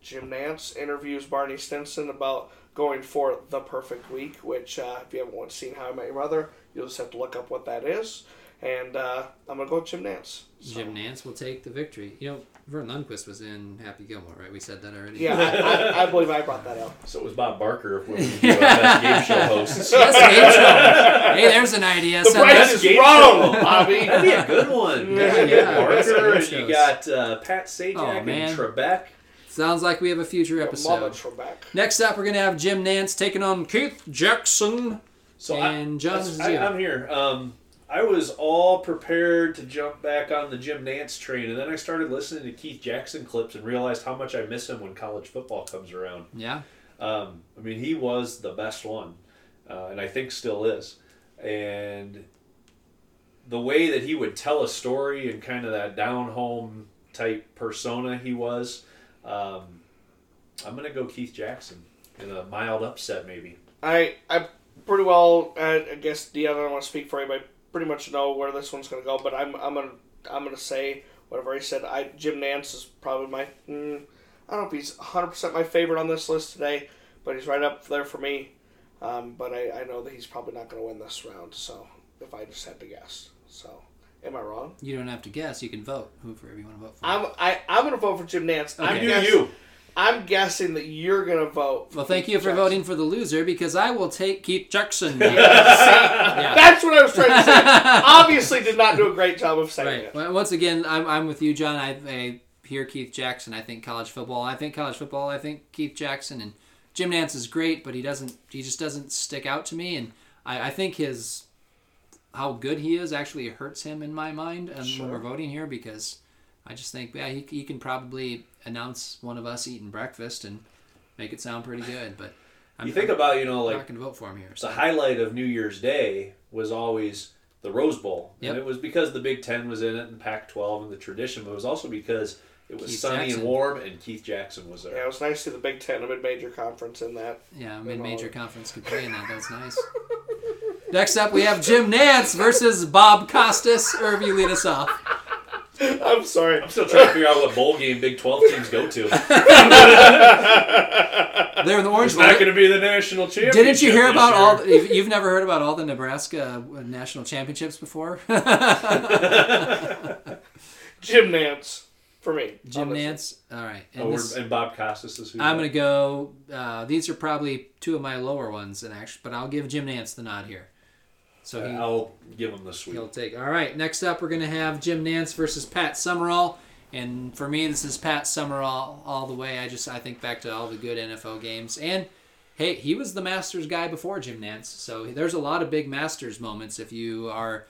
[SPEAKER 2] Jim Nantz interviews Barney Stinson about going for the perfect week. Which, uh, if you haven't seen How I Met Your Mother, you'll just have to look up what that is. And uh, I'm gonna go with Jim Nantz. So-
[SPEAKER 1] Jim Nantz will take the victory. You know, Vern Lundquist was in Happy Gilmore, right? We said that already.
[SPEAKER 2] Yeah, I, I, I believe I brought that up.
[SPEAKER 3] So it was Bob Barker when we do our best game show hosts.
[SPEAKER 1] Yes, game show. Hey, there's an idea.
[SPEAKER 2] The
[SPEAKER 1] Send
[SPEAKER 2] price
[SPEAKER 1] that-
[SPEAKER 2] is
[SPEAKER 3] game
[SPEAKER 2] wrong,
[SPEAKER 3] show.
[SPEAKER 2] Bobby.
[SPEAKER 3] That'd be a good one.
[SPEAKER 2] Yeah,
[SPEAKER 1] yeah.
[SPEAKER 3] Barker and you got uh, Pat Sajak
[SPEAKER 1] Oh,
[SPEAKER 3] and Trebek.
[SPEAKER 1] Sounds like we have a future
[SPEAKER 2] Mama
[SPEAKER 1] episode.
[SPEAKER 2] Trebek.
[SPEAKER 1] Next up, we're gonna have Jim Nantz taking on Keith Jackson.
[SPEAKER 3] So
[SPEAKER 1] And
[SPEAKER 3] I,
[SPEAKER 1] John Zia.
[SPEAKER 3] I, I'm here. Um, I was all prepared to jump back on the Jim Nantz train, and then I started listening to Keith Jackson clips and realized how much I miss him when college football comes around.
[SPEAKER 1] Yeah,
[SPEAKER 3] Um, I mean, he was the best one, uh, and I think still is. And the way that he would tell a story and kind of that down home type persona he was, um, I'm gonna go Keith Jackson in a mild upset, maybe.
[SPEAKER 2] I I pretty well. I, I guess Dion, I don't want to speak for you, but I pretty much know where this one's going to go. But I'm I'm gonna I'm gonna say whatever he said. I Jim Nantz is probably my. Mm, I don't know if he's 100 percent my favorite on this list today, but he's right up there for me. Um, but I, I know that he's probably not going to win this round. So if I just had to guess, so am I wrong?
[SPEAKER 1] you don't have to guess. You can vote whoever you want to vote for.
[SPEAKER 2] I'm I I'm going to vote for Jim Nantz. I'm
[SPEAKER 1] Okay.
[SPEAKER 3] you.
[SPEAKER 2] I'm guessing that you're going to vote.
[SPEAKER 1] well, thank you for
[SPEAKER 2] Jackson.
[SPEAKER 1] voting for the loser because I will take Keith Jackson.
[SPEAKER 2] That's what I was trying to say. Obviously, did not do a great job of saying
[SPEAKER 1] Right.
[SPEAKER 2] it.
[SPEAKER 1] Well, once again, I'm, I'm with you, John. I, I hear Keith Jackson. I think college football. I think college football. I think Keith Jackson and Jim Nantz is great, but he doesn't. He just doesn't stick out to me, and I, I think his how good he is actually hurts him in my mind and when we're voting here because I just think yeah he, he can probably announce one of us eating breakfast and make it sound pretty good, but I'm,
[SPEAKER 3] You think about, you know, like
[SPEAKER 1] not going to vote for him here.
[SPEAKER 3] the
[SPEAKER 1] So.
[SPEAKER 3] highlight of New Year's Day was always the Rose Bowl,
[SPEAKER 1] Yep.
[SPEAKER 3] and it was because the Big Ten was in it and Pac-12 and the tradition, but it was also because it was
[SPEAKER 1] Keith
[SPEAKER 3] sunny
[SPEAKER 1] Jackson.
[SPEAKER 3] and warm, and Keith Jackson was there.
[SPEAKER 2] Yeah, it was nice to see the Big Ten, a mid-major conference in that.
[SPEAKER 1] Yeah, mid major conference could play in that. That's nice. Next up, we have Jim Nantz versus Bob Costas. Irv, you lead us off.
[SPEAKER 2] I'm sorry.
[SPEAKER 3] I'm still trying to figure out what bowl game Big 12 teams go to.
[SPEAKER 1] They're in the Orange Bowl.
[SPEAKER 3] not going to be the national championship.
[SPEAKER 1] Didn't you hear
[SPEAKER 3] this
[SPEAKER 1] about
[SPEAKER 3] year.
[SPEAKER 1] all? you've- You've never heard about all the Nebraska uh, national championships before?
[SPEAKER 2] Jim Nantz for me.
[SPEAKER 1] Jim
[SPEAKER 2] on this
[SPEAKER 1] Nantz. All right. And
[SPEAKER 3] Oh, we're-
[SPEAKER 1] this-
[SPEAKER 3] and Bob Costas is who?
[SPEAKER 1] I'm gonna go. Uh, these are probably two of my lower ones, and actually, but I'll give Jim Nantz the nod here. So uh, he,
[SPEAKER 3] I'll give him the sweep.
[SPEAKER 1] he'll take. All right. Next up, we're gonna have Jim Nantz versus Pat Summerall, and for me, this is Pat Summerall all the way. I just I think back to all the good NFL games, and hey, he was the Masters guy before Jim Nantz, so there's a lot of big Masters moments. If you are,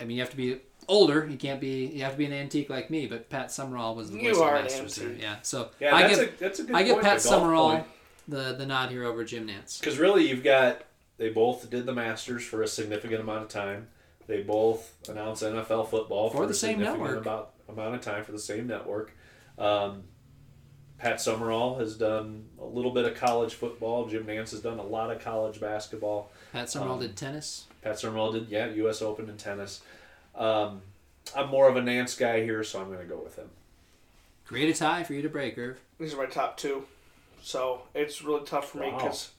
[SPEAKER 1] I mean, you have to be older. You can't be. You have to be an antique like me. But Pat Summerall was the
[SPEAKER 2] You
[SPEAKER 1] voice
[SPEAKER 2] are
[SPEAKER 1] of
[SPEAKER 2] an
[SPEAKER 1] Masters. there. Yeah. So
[SPEAKER 3] Yeah,
[SPEAKER 1] I
[SPEAKER 3] that's
[SPEAKER 1] give
[SPEAKER 3] a that's a good
[SPEAKER 1] I give
[SPEAKER 3] point,
[SPEAKER 1] Pat Summerall
[SPEAKER 3] point.
[SPEAKER 1] the the nod here over Jim Nantz.
[SPEAKER 3] Because really, you've got they both did the Masters for a significant amount of time. They both announced NFL football
[SPEAKER 1] For
[SPEAKER 3] for,
[SPEAKER 1] the
[SPEAKER 3] a
[SPEAKER 1] same
[SPEAKER 3] significant
[SPEAKER 1] network.
[SPEAKER 3] About, amount of time for the same network. Um, Pat Summerall has done a little bit of college football. Jim Nantz has done a lot of college basketball.
[SPEAKER 1] Pat Summerall
[SPEAKER 3] Um,
[SPEAKER 1] did tennis.
[SPEAKER 3] Pat Summerall did, yeah, U.S. Open in tennis. Um, I'm more of a Nantz guy here, so I'm going to go with him.
[SPEAKER 1] Create a tie for you to break, Irv.
[SPEAKER 2] These are my top two. So it's really tough for me because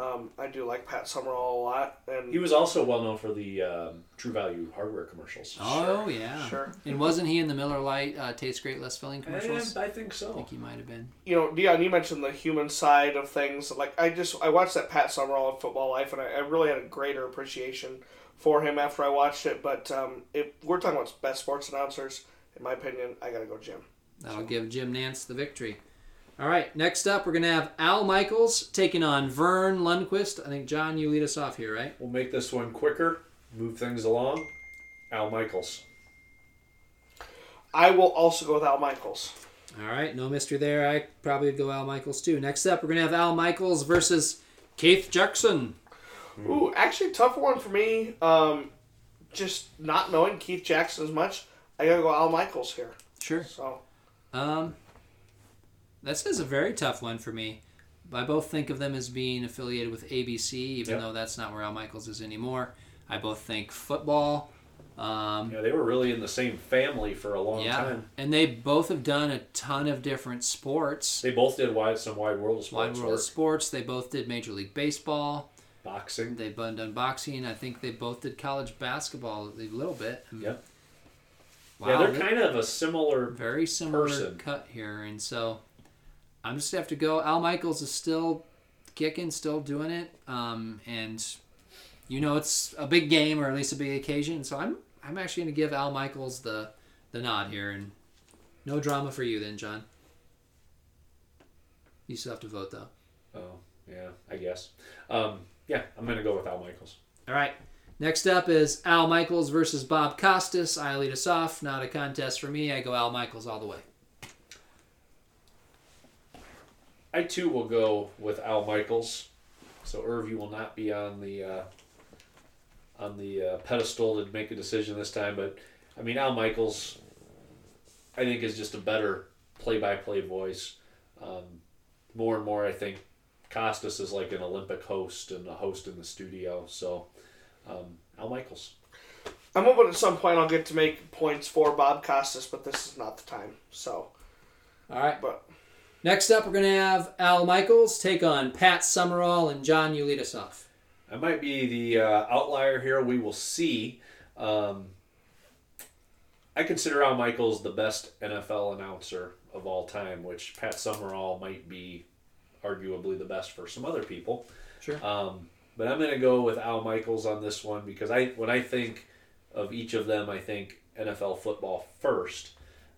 [SPEAKER 2] um, I do like Pat Summerall a lot. And
[SPEAKER 3] He was also well known for the um, True Value hardware commercials.
[SPEAKER 1] Oh yeah,
[SPEAKER 2] Sure.
[SPEAKER 1] And wasn't he in the Miller Lite uh, "Tastes Great, Less Filling" commercials?
[SPEAKER 3] And I think so.
[SPEAKER 1] I
[SPEAKER 3] so.
[SPEAKER 1] think he might have been.
[SPEAKER 2] you know, Dion, you mentioned the human side of things. Like I just I watched that Pat Summerall in Football Life, and I, I really had a greater appreciation for him after I watched it. But um, if we're talking about best sports announcers, in my opinion, I gotta go Jim.
[SPEAKER 1] That'll give Jim Nantz the victory. All right, next up we're gonna have Al Michaels taking on Verne Lundquist. I think John, you lead us off here, right?
[SPEAKER 3] We'll make this one quicker, move things along. Al Michaels.
[SPEAKER 2] I will also go with Al Michaels.
[SPEAKER 1] All right, no mystery there. I probably would go Al Michaels too. Next up, we're gonna have Al Michaels versus Keith Jackson.
[SPEAKER 2] Ooh, actually, tough one for me. Um, just not knowing Keith Jackson as much, I gotta go Al Michaels here.
[SPEAKER 1] Sure.
[SPEAKER 2] So
[SPEAKER 1] Um, this is a very tough one for me. I both think of them as being affiliated with ABC, even
[SPEAKER 3] Yep.
[SPEAKER 1] though that's not where Al Michaels is anymore. I both think football. Um,
[SPEAKER 3] Yeah, they were really in the same family for a long
[SPEAKER 1] yeah,
[SPEAKER 3] time.
[SPEAKER 1] and they both have done a ton of different sports.
[SPEAKER 3] They both did wide some wide world of
[SPEAKER 1] Wide
[SPEAKER 3] sports
[SPEAKER 1] World
[SPEAKER 3] work.
[SPEAKER 1] Sports. They both did Major League Baseball.
[SPEAKER 3] boxing.
[SPEAKER 1] They've both done boxing. I think they both did college basketball a little bit.
[SPEAKER 3] Yep.
[SPEAKER 1] Wow,
[SPEAKER 3] yeah, they're
[SPEAKER 1] they-
[SPEAKER 3] kind of a similar.
[SPEAKER 1] very similar
[SPEAKER 3] person.
[SPEAKER 1] cut here, and so I'm just gonna have to go. Al Michaels is still kicking, still doing it, um, and you know it's a big game or at least a big occasion. So I'm I'm actually gonna give Al Michaels the the nod here, and no drama for you then, John. You still have to vote though.
[SPEAKER 3] Oh, yeah, I guess. Um, yeah, I'm gonna go with Al Michaels.
[SPEAKER 1] All right. Next up is Al Michaels versus Bob Costas. I lead us off. Not a contest for me. I go Al Michaels all the way.
[SPEAKER 3] I too will go with Al Michaels. So Irv, you will not be on the uh, on the uh, pedestal to make a decision this time. But I mean, Al Michaels, I think is just a better play-by-play voice. Um, more and more, I think Costas is like an Olympic host and a host in the studio. So um, Al Michaels.
[SPEAKER 2] I'm hoping at some point I'll get to make points for Bob Costas, but this is not the time. So,
[SPEAKER 1] All right.
[SPEAKER 2] but
[SPEAKER 1] Next up, we're going to have Al Michaels take on Pat Summerall, and John, you lead us off.
[SPEAKER 3] I might be the uh, outlier here. We will see. Um, I consider Al Michaels the best NFL announcer of all time, which Pat Summerall might be arguably the best for some other people.
[SPEAKER 1] Sure.
[SPEAKER 3] Um, but I'm going to go with Al Michaels on this one because I when I think of each of them, I think NFL football first.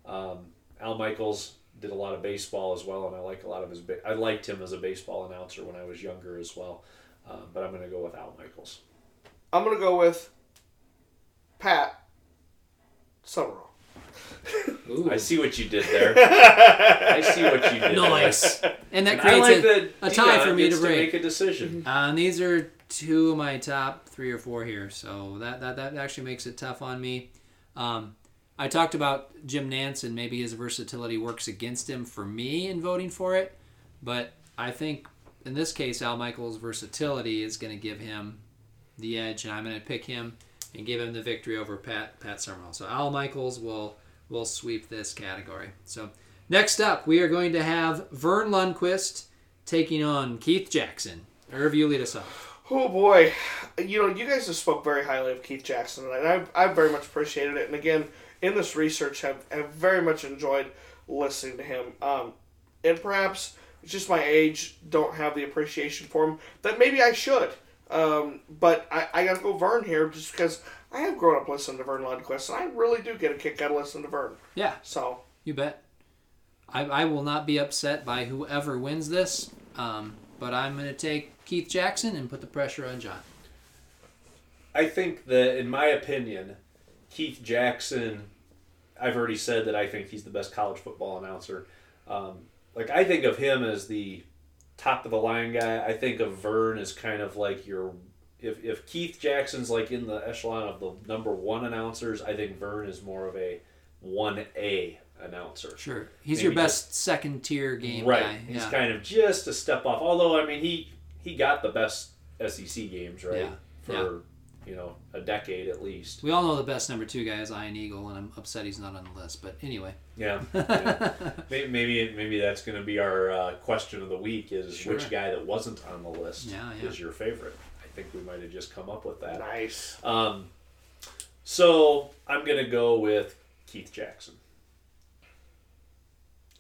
[SPEAKER 3] Um, Al Michaels did a lot of baseball as well, and I like a lot of his. Ba- I liked him as a baseball announcer when I was younger as well. Um, but I'm going to go with Al Michaels.
[SPEAKER 2] I'm gonna go with Pat Summerall.
[SPEAKER 1] Ooh.
[SPEAKER 3] I see what you did there. I see what you did.
[SPEAKER 1] Nice. And that
[SPEAKER 3] There. I
[SPEAKER 1] creates
[SPEAKER 3] like
[SPEAKER 1] a,
[SPEAKER 3] that
[SPEAKER 1] a tie
[SPEAKER 3] Dion
[SPEAKER 1] for me to
[SPEAKER 3] gets
[SPEAKER 1] break.
[SPEAKER 3] make a decision.
[SPEAKER 1] Uh, and these are two of my top three or four here, so that that, that actually makes it tough on me. Um, I talked about Jim Nantz and maybe his versatility works against him for me in voting for it, but I think in this case Al Michaels' versatility is going to give him the edge, and I'm going to pick him and give him the victory over Pat Pat Summerall. So Al Michaels will will sweep this category. So next up, we are going to have Verne Lundquist taking on Keith Jackson. Irv, you lead us off.
[SPEAKER 2] Oh boy, you know you guys have spoke very highly of Keith Jackson, and I I very much appreciated it. And again, in this research, have have very much enjoyed listening to him. Um, and perhaps it's just my age, don't have the appreciation for him that maybe I should. Um, but I, I gotta go Vern here just because I have grown up listening to Verne Lundquist, and I really do get a kick out of listening to Vern.
[SPEAKER 1] Yeah,
[SPEAKER 2] So
[SPEAKER 1] you bet. I, I will not be upset by whoever wins this, um, but I'm going to take Keith Jackson and put the pressure on John.
[SPEAKER 3] I think that, in my opinion, Keith Jackson. I've already said that I think he's the best college football announcer. Um, like I think of him as the top of the line guy. I think of Vern as kind of like your. If, if Keith Jackson's like in the echelon of the number one announcers, I think Vern is more of a one A announcer.
[SPEAKER 1] Sure. He's
[SPEAKER 3] Maybe
[SPEAKER 1] your best second tier game
[SPEAKER 3] right.
[SPEAKER 1] guy.
[SPEAKER 3] He's
[SPEAKER 1] yeah.
[SPEAKER 3] kind of just a step off. Although I mean he he got the best SEC games right
[SPEAKER 1] Yeah.
[SPEAKER 3] for. You know a decade at least.
[SPEAKER 1] we all know the best number two guy is Ian Eagle, and I'm upset he's not on the list. But anyway,
[SPEAKER 3] Yeah. yeah. Maybe maybe that's going to be our uh, question of the week is
[SPEAKER 1] Sure.
[SPEAKER 3] which guy that wasn't on the list
[SPEAKER 1] Yeah, yeah.
[SPEAKER 3] is your favorite. I think we might have just come up with that.
[SPEAKER 2] nice.
[SPEAKER 3] Um, so I'm going to go with Keith Jackson.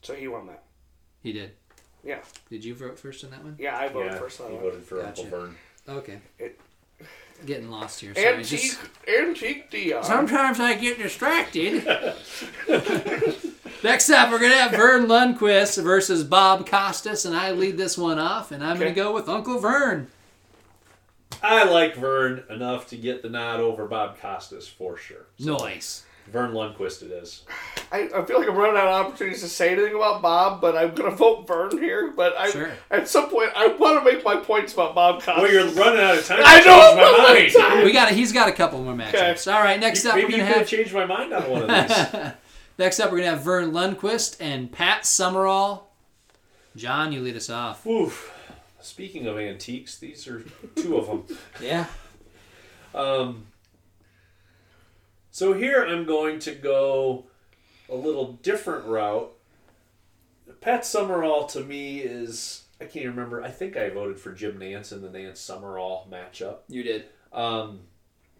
[SPEAKER 2] So he won that.
[SPEAKER 1] he did.
[SPEAKER 2] Yeah,
[SPEAKER 1] Did you vote first on that one?
[SPEAKER 2] yeah. I voted
[SPEAKER 3] yeah,
[SPEAKER 2] first on
[SPEAKER 3] he
[SPEAKER 2] that one.
[SPEAKER 3] voted for
[SPEAKER 1] Gotcha.
[SPEAKER 3] Uncle Vern.
[SPEAKER 1] Okay.
[SPEAKER 2] It-
[SPEAKER 1] Getting lost here. Sorry.
[SPEAKER 2] Antique,
[SPEAKER 1] Just,
[SPEAKER 2] antique Dion.
[SPEAKER 1] sometimes I get distracted. Next up, we're gonna have Verne Lundquist versus Bob Costas, and I lead this one off, and I'm
[SPEAKER 2] Okay.
[SPEAKER 1] gonna go with Uncle Vern.
[SPEAKER 3] I like Vern enough to get the nod over Bob Costas for sure.
[SPEAKER 1] Noise.
[SPEAKER 3] Verne Lundquist it is.
[SPEAKER 2] I, I feel like I'm running out of opportunities to say anything about Bob, but I'm gonna vote Vern here. But I,
[SPEAKER 1] Sure.
[SPEAKER 2] at some point, I want to make my points about Bob Costas.
[SPEAKER 3] Well, you're running out of time. to
[SPEAKER 2] I know,
[SPEAKER 3] change
[SPEAKER 2] I'm
[SPEAKER 3] my
[SPEAKER 2] running out
[SPEAKER 3] mind.
[SPEAKER 2] of time.
[SPEAKER 1] We got. It. He's got a couple more matchups. All right. Next up,
[SPEAKER 3] Maybe
[SPEAKER 1] we're
[SPEAKER 3] you
[SPEAKER 1] gonna
[SPEAKER 3] could have
[SPEAKER 1] have.
[SPEAKER 3] changed my mind on one of these.
[SPEAKER 1] Next up, we're gonna have Verne Lundquist and Pat Summerall. John, you lead us off.
[SPEAKER 3] Oof. Speaking of antiques, these are two of them.
[SPEAKER 1] Yeah.
[SPEAKER 3] Um, so here I'm going to go a little different route. Pat Summerall to me is I can't remember. I think I voted for Jim Nantz in the Nantz Summerall matchup.
[SPEAKER 1] You did.
[SPEAKER 3] Um,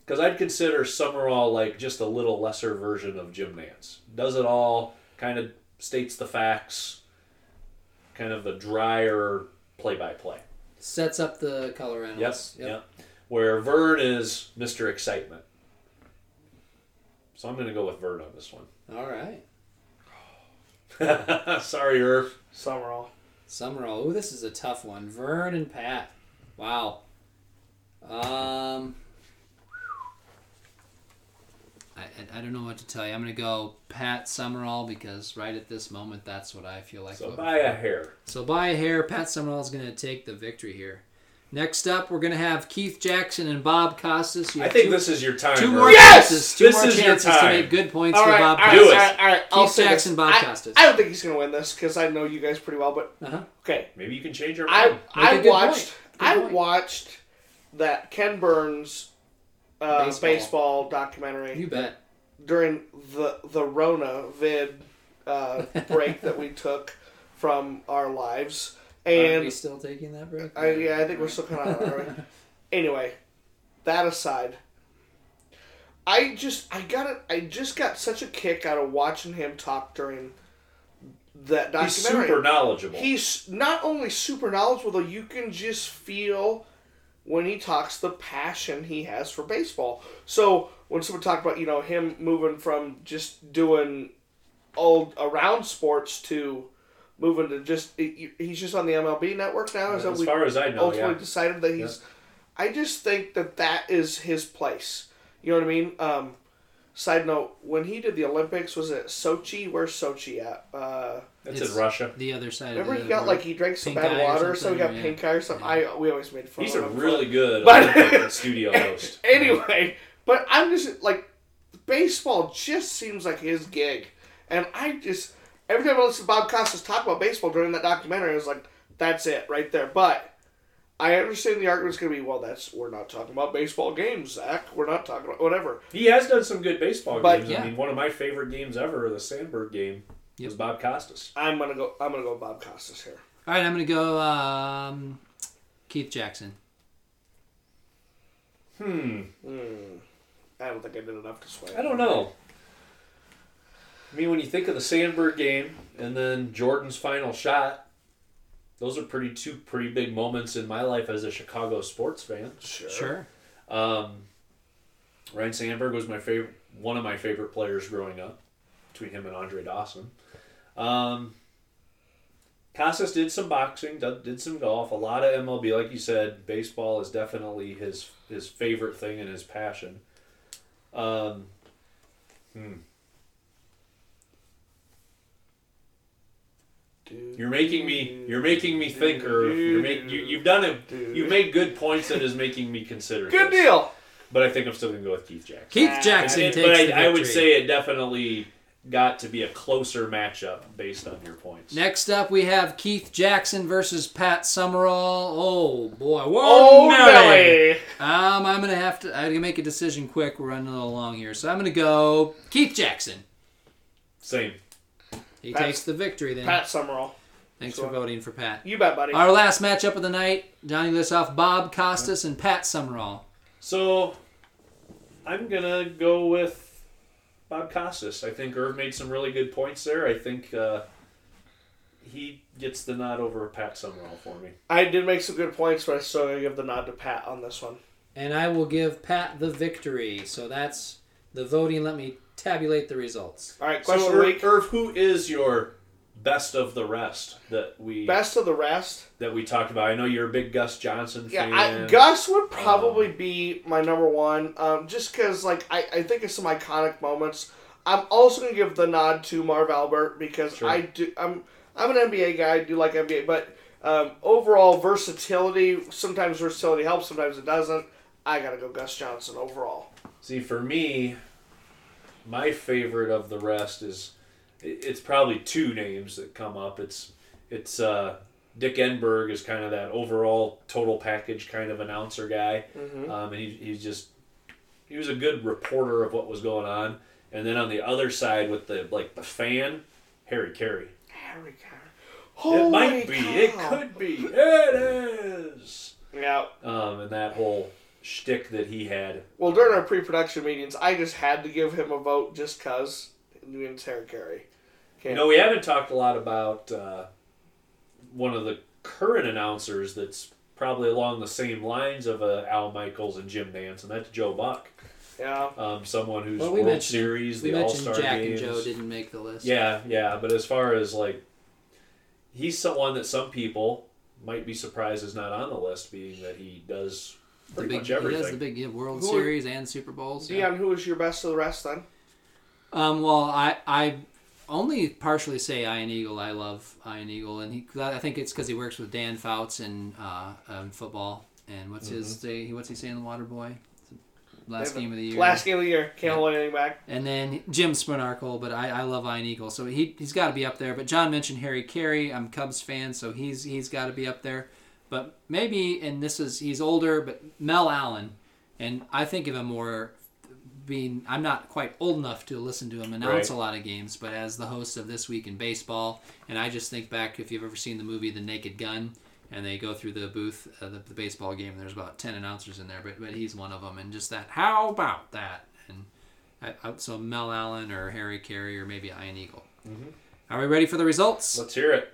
[SPEAKER 3] because I'd consider Summerall like just a little lesser version of Jim Nantz. Does it all, kind of states the facts, kind of a drier play-by-play.
[SPEAKER 1] Sets up the color analyst.
[SPEAKER 3] Yes. Yep. Where Vern is Mr. Excitement. So I'm going to go with Vern on this one.
[SPEAKER 1] All right.
[SPEAKER 3] Sorry, Irv.
[SPEAKER 2] Summerall.
[SPEAKER 1] Summerall. Ooh, this is a tough one. Vern and Pat. Wow. Um. I, I, I don't know what to tell you. I'm gonna go Pat Summerall because right at this moment, that's what I feel like.
[SPEAKER 3] So
[SPEAKER 1] voting
[SPEAKER 3] by a hair.
[SPEAKER 1] So by a hair, Pat Summerall is gonna take the victory here. Next up, we're gonna have Keith Jackson and Bob Costas. You
[SPEAKER 3] I think
[SPEAKER 1] two,
[SPEAKER 3] this is your time.
[SPEAKER 1] two more
[SPEAKER 2] Yes!
[SPEAKER 1] chances. Two
[SPEAKER 3] This
[SPEAKER 1] more
[SPEAKER 3] is your
[SPEAKER 1] chances to make good points
[SPEAKER 2] All
[SPEAKER 1] for
[SPEAKER 2] right,
[SPEAKER 1] Bob
[SPEAKER 2] all right,
[SPEAKER 3] Do
[SPEAKER 1] Costas.
[SPEAKER 3] it.
[SPEAKER 2] all right, all right, I'll
[SPEAKER 1] Keith
[SPEAKER 2] say
[SPEAKER 1] Jackson,
[SPEAKER 2] this.
[SPEAKER 1] Bob
[SPEAKER 2] I,
[SPEAKER 1] Costas.
[SPEAKER 2] I don't think he's gonna win this because I know you guys pretty well. But
[SPEAKER 1] Uh-huh.
[SPEAKER 2] okay,
[SPEAKER 3] Maybe you can change your
[SPEAKER 2] I
[SPEAKER 3] mind.
[SPEAKER 1] Make a
[SPEAKER 2] I
[SPEAKER 1] good
[SPEAKER 2] watched I
[SPEAKER 1] point.
[SPEAKER 2] watched that Ken Burns uh,
[SPEAKER 1] Baseball.
[SPEAKER 2] baseball. documentary
[SPEAKER 1] You bet.
[SPEAKER 2] during the the Rona vid uh, break that we took from our lives,
[SPEAKER 1] Are we still taking that break?
[SPEAKER 2] I, yeah, I think we're still kind of. anyway, that aside, I just I got it. I just got such a kick out of watching him talk during that
[SPEAKER 3] He's
[SPEAKER 2] documentary.
[SPEAKER 3] super knowledgeable.
[SPEAKER 2] He's not only super knowledgeable though. You can just feel when he talks the passion he has for baseball. So when someone talked about you know him moving from just doing old around sports to moving to just he's just on the MLB network now. Is
[SPEAKER 3] as
[SPEAKER 2] we
[SPEAKER 3] far as I know,
[SPEAKER 2] ultimately
[SPEAKER 3] yeah.
[SPEAKER 2] decided that he's. I just think that that is his place. You know what I mean? Um, side note: When he did the Olympics, was it Sochi? Where's Sochi at? Uh,
[SPEAKER 3] That's
[SPEAKER 1] It's
[SPEAKER 3] in Russia.
[SPEAKER 1] The other side
[SPEAKER 2] remember
[SPEAKER 1] of
[SPEAKER 2] he
[SPEAKER 1] the
[SPEAKER 2] got
[SPEAKER 1] world.
[SPEAKER 2] like he drank some
[SPEAKER 1] Pink
[SPEAKER 2] bad
[SPEAKER 1] eye or
[SPEAKER 2] water, so he got
[SPEAKER 1] yeah.
[SPEAKER 2] pink eye or something. I we always made fun
[SPEAKER 3] He's
[SPEAKER 2] of
[SPEAKER 3] a
[SPEAKER 2] him. for
[SPEAKER 3] really
[SPEAKER 2] that.
[SPEAKER 3] good
[SPEAKER 2] But-
[SPEAKER 3] studio host.
[SPEAKER 2] anyway, but I'm just like baseball just seems like his gig, and I just every time I listen to Bob Costas talk about baseball during that documentary, I was like, that's it right there. But I understand the argument's going to be, well, that's we're not talking about baseball games, Zach. We're not talking about whatever.
[SPEAKER 3] He has done some good baseball
[SPEAKER 2] But-
[SPEAKER 3] games.
[SPEAKER 1] Yeah.
[SPEAKER 3] I mean, one of my favorite games ever, the Sandberg game, was Bob Costas.
[SPEAKER 2] I'm gonna go. I'm gonna go Bob Costas here.
[SPEAKER 1] All right, I'm gonna go um, Keith Jackson.
[SPEAKER 3] Hmm.
[SPEAKER 2] I don't think I did enough to sway.
[SPEAKER 3] I don't know. I mean, when you think of the Sandberg game and then Jordan's final shot, those are pretty two pretty big moments in my life as a Chicago sports fan.
[SPEAKER 2] Sure.
[SPEAKER 1] Sure.
[SPEAKER 3] Um, Ryne Sandberg was my favorite, one of my favorite players growing up, between him and Andre Dawson. Um, Costas did some boxing, did, did some golf, a lot of MLB. Like you said, baseball is definitely his his favorite thing and his passion. Um, hmm. You're making me. You're making me think, or you're make, you, you've done it. You've made good points that is making me consider.
[SPEAKER 2] Good
[SPEAKER 3] this.
[SPEAKER 2] deal.
[SPEAKER 3] But I think I'm still gonna go with Keith Jackson.
[SPEAKER 1] Keith Jackson
[SPEAKER 3] And-
[SPEAKER 1] takes
[SPEAKER 3] but
[SPEAKER 1] the
[SPEAKER 3] I, I would say it definitely got to be a closer matchup based on your points.
[SPEAKER 1] Next up, we have Keith Jackson versus Pat Summerall. Oh boy, whoa,
[SPEAKER 2] Oh,
[SPEAKER 1] Nelly.
[SPEAKER 2] Nelly.
[SPEAKER 1] Um, I'm gonna have to. I gotta make a decision quick. We're running a little long here, so I'm gonna go Keith Jackson.
[SPEAKER 3] Same.
[SPEAKER 1] He
[SPEAKER 2] Pat's-
[SPEAKER 1] takes the victory then.
[SPEAKER 2] Pat Summerall.
[SPEAKER 1] Thanks
[SPEAKER 2] Sure.
[SPEAKER 1] for voting for Pat.
[SPEAKER 2] You bet, buddy.
[SPEAKER 1] Our last matchup of the night, Johnny lists off Bob Costas and Pat Summerall.
[SPEAKER 3] So I'm gonna go with Bob Costas. I think Irv made some really good points there. I think uh, he gets the nod over Pat Summerall for me.
[SPEAKER 2] I did make some good points, but I still gotta give the nod to Pat on this one.
[SPEAKER 1] And I will give Pat the victory. So that's the voting. Let me tabulate the results.
[SPEAKER 2] All right, question
[SPEAKER 3] So
[SPEAKER 2] of the
[SPEAKER 3] Irv,
[SPEAKER 2] week.
[SPEAKER 3] Irv, who is your best of the rest that we
[SPEAKER 2] Best of the rest.
[SPEAKER 3] that we talked about? I know you're a big Gus Johnson
[SPEAKER 2] Yeah,
[SPEAKER 3] fan.
[SPEAKER 2] I, Gus would probably be my number one, um, just because like I, I think of some iconic moments. I'm also gonna give the nod to Marv Albert because
[SPEAKER 3] Sure.
[SPEAKER 2] I do. I'm I'm an NBA guy. I do like NBA, but um, overall versatility. Sometimes versatility helps. Sometimes it doesn't. I gotta go Gus Johnson overall.
[SPEAKER 3] See, for me, my favorite of the rest is it's probably two names that come up. It's it's uh, Dick Enberg is kind of that overall total package kind of announcer guy, um, and he, he's just he was a good reporter of what was going on. And then on the other side with the like the fan, Harry Caray.
[SPEAKER 2] Harry Caray.
[SPEAKER 3] it might
[SPEAKER 2] Holy
[SPEAKER 3] be. It could be. It is.
[SPEAKER 2] Yeah.
[SPEAKER 3] Um, and that whole shtick that he had.
[SPEAKER 2] Well, during our pre-production meetings, I just had to give him a vote just cause. It's Harry Caray.
[SPEAKER 3] You know, we haven't talked a lot about uh, one of the current announcers that's probably along the same lines of uh, Al Michaels and Jim Nantz, and that's Joe Buck.
[SPEAKER 2] Yeah.
[SPEAKER 3] Um, someone who's
[SPEAKER 1] Well, we
[SPEAKER 3] World Series,
[SPEAKER 1] We
[SPEAKER 3] the All
[SPEAKER 1] mentioned
[SPEAKER 3] Star
[SPEAKER 1] Jack
[SPEAKER 3] games.
[SPEAKER 1] and Joe didn't make the list.
[SPEAKER 3] Yeah, yeah, but as far as like, he's someone that some people might be surprised is not on the list, being that he does
[SPEAKER 1] the big,
[SPEAKER 3] much
[SPEAKER 1] he does the big yeah, World
[SPEAKER 2] Who-
[SPEAKER 1] Series and Super Bowls. yeah.
[SPEAKER 2] Dion, who is your best of the rest then?
[SPEAKER 1] Um, well, I I only partially say Ian Eagle. I love Ian Eagle, and he I think it's because he works with Dan Fouts in uh, um, football. And what's his say? What's he saying? The Water Boy. Last game of the year.
[SPEAKER 2] Last game of the year. Can't hold anything back.
[SPEAKER 1] And then Jim Spanarkel, but I, I love Ian Eagle, so he he's got to be up there. But John mentioned Harry Caray. I'm Cubs fan, so he's he's got to be up there. But maybe, and this is he's older, but Mel Allen, and I think of him more being I'm not quite old enough to listen to him announce
[SPEAKER 3] Right.
[SPEAKER 1] a lot of games, but as the host of this week in baseball, and I just think back if you've ever seen the movie The Naked Gun, and they go through the booth, uh, the, the baseball game. and There's about ten announcers in there, but but he's one of them, and just that. How about that? And I, I, so Mel Allen or Harry Caray or maybe Ian Eagle. Are we ready for the results?
[SPEAKER 3] Let's hear it.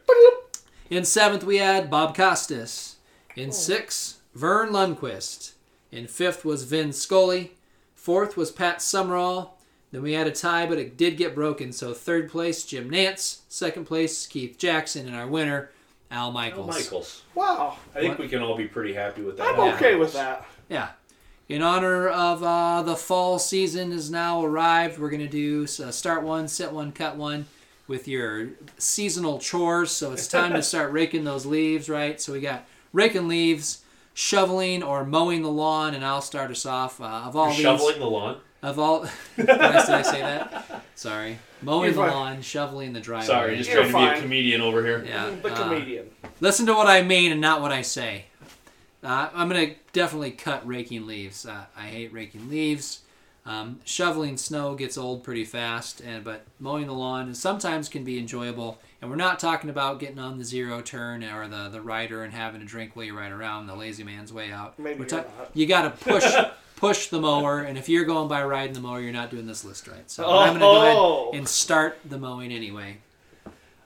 [SPEAKER 1] In seventh, we had Bob Costas. In sixth, Verne Lundquist. In fifth was Vin Scully. Fourth was Pat Summerall. Then we had a tie, but it did get broken. So third place, Jim Nantz. Second place, Keith Jackson. And our winner, Al Michaels.
[SPEAKER 3] Al
[SPEAKER 1] Michaels.
[SPEAKER 3] Michaels.
[SPEAKER 2] Wow.
[SPEAKER 3] I think
[SPEAKER 1] What?
[SPEAKER 3] we can all be pretty happy with that.
[SPEAKER 2] I'm
[SPEAKER 3] Al
[SPEAKER 2] okay with that.
[SPEAKER 1] Yeah. In honor of uh, the fall season has now arrived, we're going to do uh, start one, sit one, cut one with your seasonal chores. So it's time to start raking those leaves, right? So we got raking leaves, shoveling or mowing the lawn, and I'll start us off. Uh, of all
[SPEAKER 3] You're
[SPEAKER 1] these,
[SPEAKER 3] shoveling the lawn.
[SPEAKER 1] of all, did I, did say that? Sorry, mowing the
[SPEAKER 2] You're fine.
[SPEAKER 1] lawn, shoveling the driveway.
[SPEAKER 3] Sorry, just
[SPEAKER 2] You're
[SPEAKER 3] trying to be
[SPEAKER 2] fine.
[SPEAKER 3] a comedian over here.
[SPEAKER 1] yeah.
[SPEAKER 2] The
[SPEAKER 1] uh,
[SPEAKER 2] comedian.
[SPEAKER 1] Listen to what I mean and not what I say. Uh, I'm gonna definitely cut raking leaves. Uh, I hate raking leaves. Um, shoveling snow gets old pretty fast, and but mowing the lawn sometimes can be enjoyable. And we're not talking about getting on the zero turn or the the rider and having a drink while you ride around the lazy man's way out.
[SPEAKER 2] Maybe
[SPEAKER 1] ta-
[SPEAKER 2] not.
[SPEAKER 1] you got to push push the mower, and if you're going by riding the mower, you're not doing this list right. So I'm gonna go
[SPEAKER 2] Oh.
[SPEAKER 1] ahead and start the mowing anyway.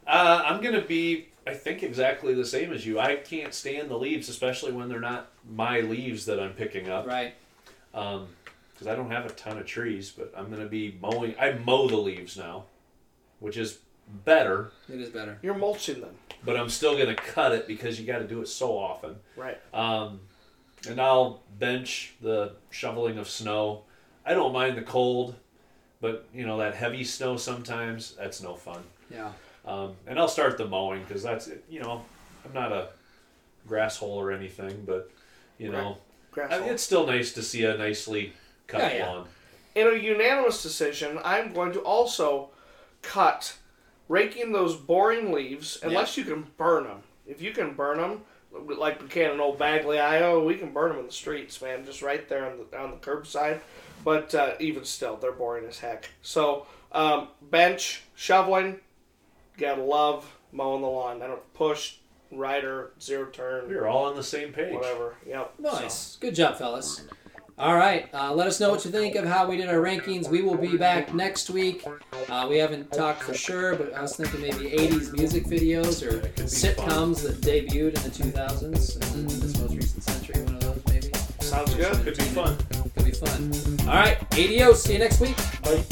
[SPEAKER 3] Uh, I'm gonna be, I think, exactly the same as you. I can't stand the leaves, especially when they're not my leaves that I'm picking up.
[SPEAKER 1] Right.
[SPEAKER 3] Um, because I don't have a ton of trees, but I'm gonna be mowing. I mow the leaves now, which is better.
[SPEAKER 1] It is better.
[SPEAKER 2] You're mulching them.
[SPEAKER 3] But I'm still gonna cut it because you got to do it so often.
[SPEAKER 2] Right.
[SPEAKER 3] Um, and I'll bench the shoveling of snow. I don't mind the cold, but you know that heavy snow sometimes that's no fun.
[SPEAKER 1] Yeah.
[SPEAKER 3] Um, and I'll start the mowing because that's you know I'm not a grass hole or anything, but you know
[SPEAKER 2] Grass
[SPEAKER 3] I mean, it's still nice to see a nicely cut
[SPEAKER 1] Yeah, yeah.
[SPEAKER 3] lawn.
[SPEAKER 2] In a unanimous decision, I'm going to also cut raking those boring leaves unless you can burn them. If you can burn them, like we can in Old Bagley, Iowa, we can burn them in the streets, man, just right there on the on the curbside. But uh, even still, they're boring as heck. So um, bench shoveling, gotta love mowing the lawn. I don't push, rider, zero turn,
[SPEAKER 3] We're all on the same page.
[SPEAKER 2] whatever. Yep.
[SPEAKER 1] Nice. Good job, fellas. All right. Uh, let us know what you think of how we did our rankings. We will be back next week. Uh, we haven't talked for sure, but I was thinking maybe 80s music videos or sitcoms fun. that debuted in the 2000s, and uh, mm-hmm. this most recent century, one of those maybe.
[SPEAKER 2] Sounds good.
[SPEAKER 3] Could be fun.
[SPEAKER 1] Could be fun. All right. Adios. See you next week.
[SPEAKER 2] Bye.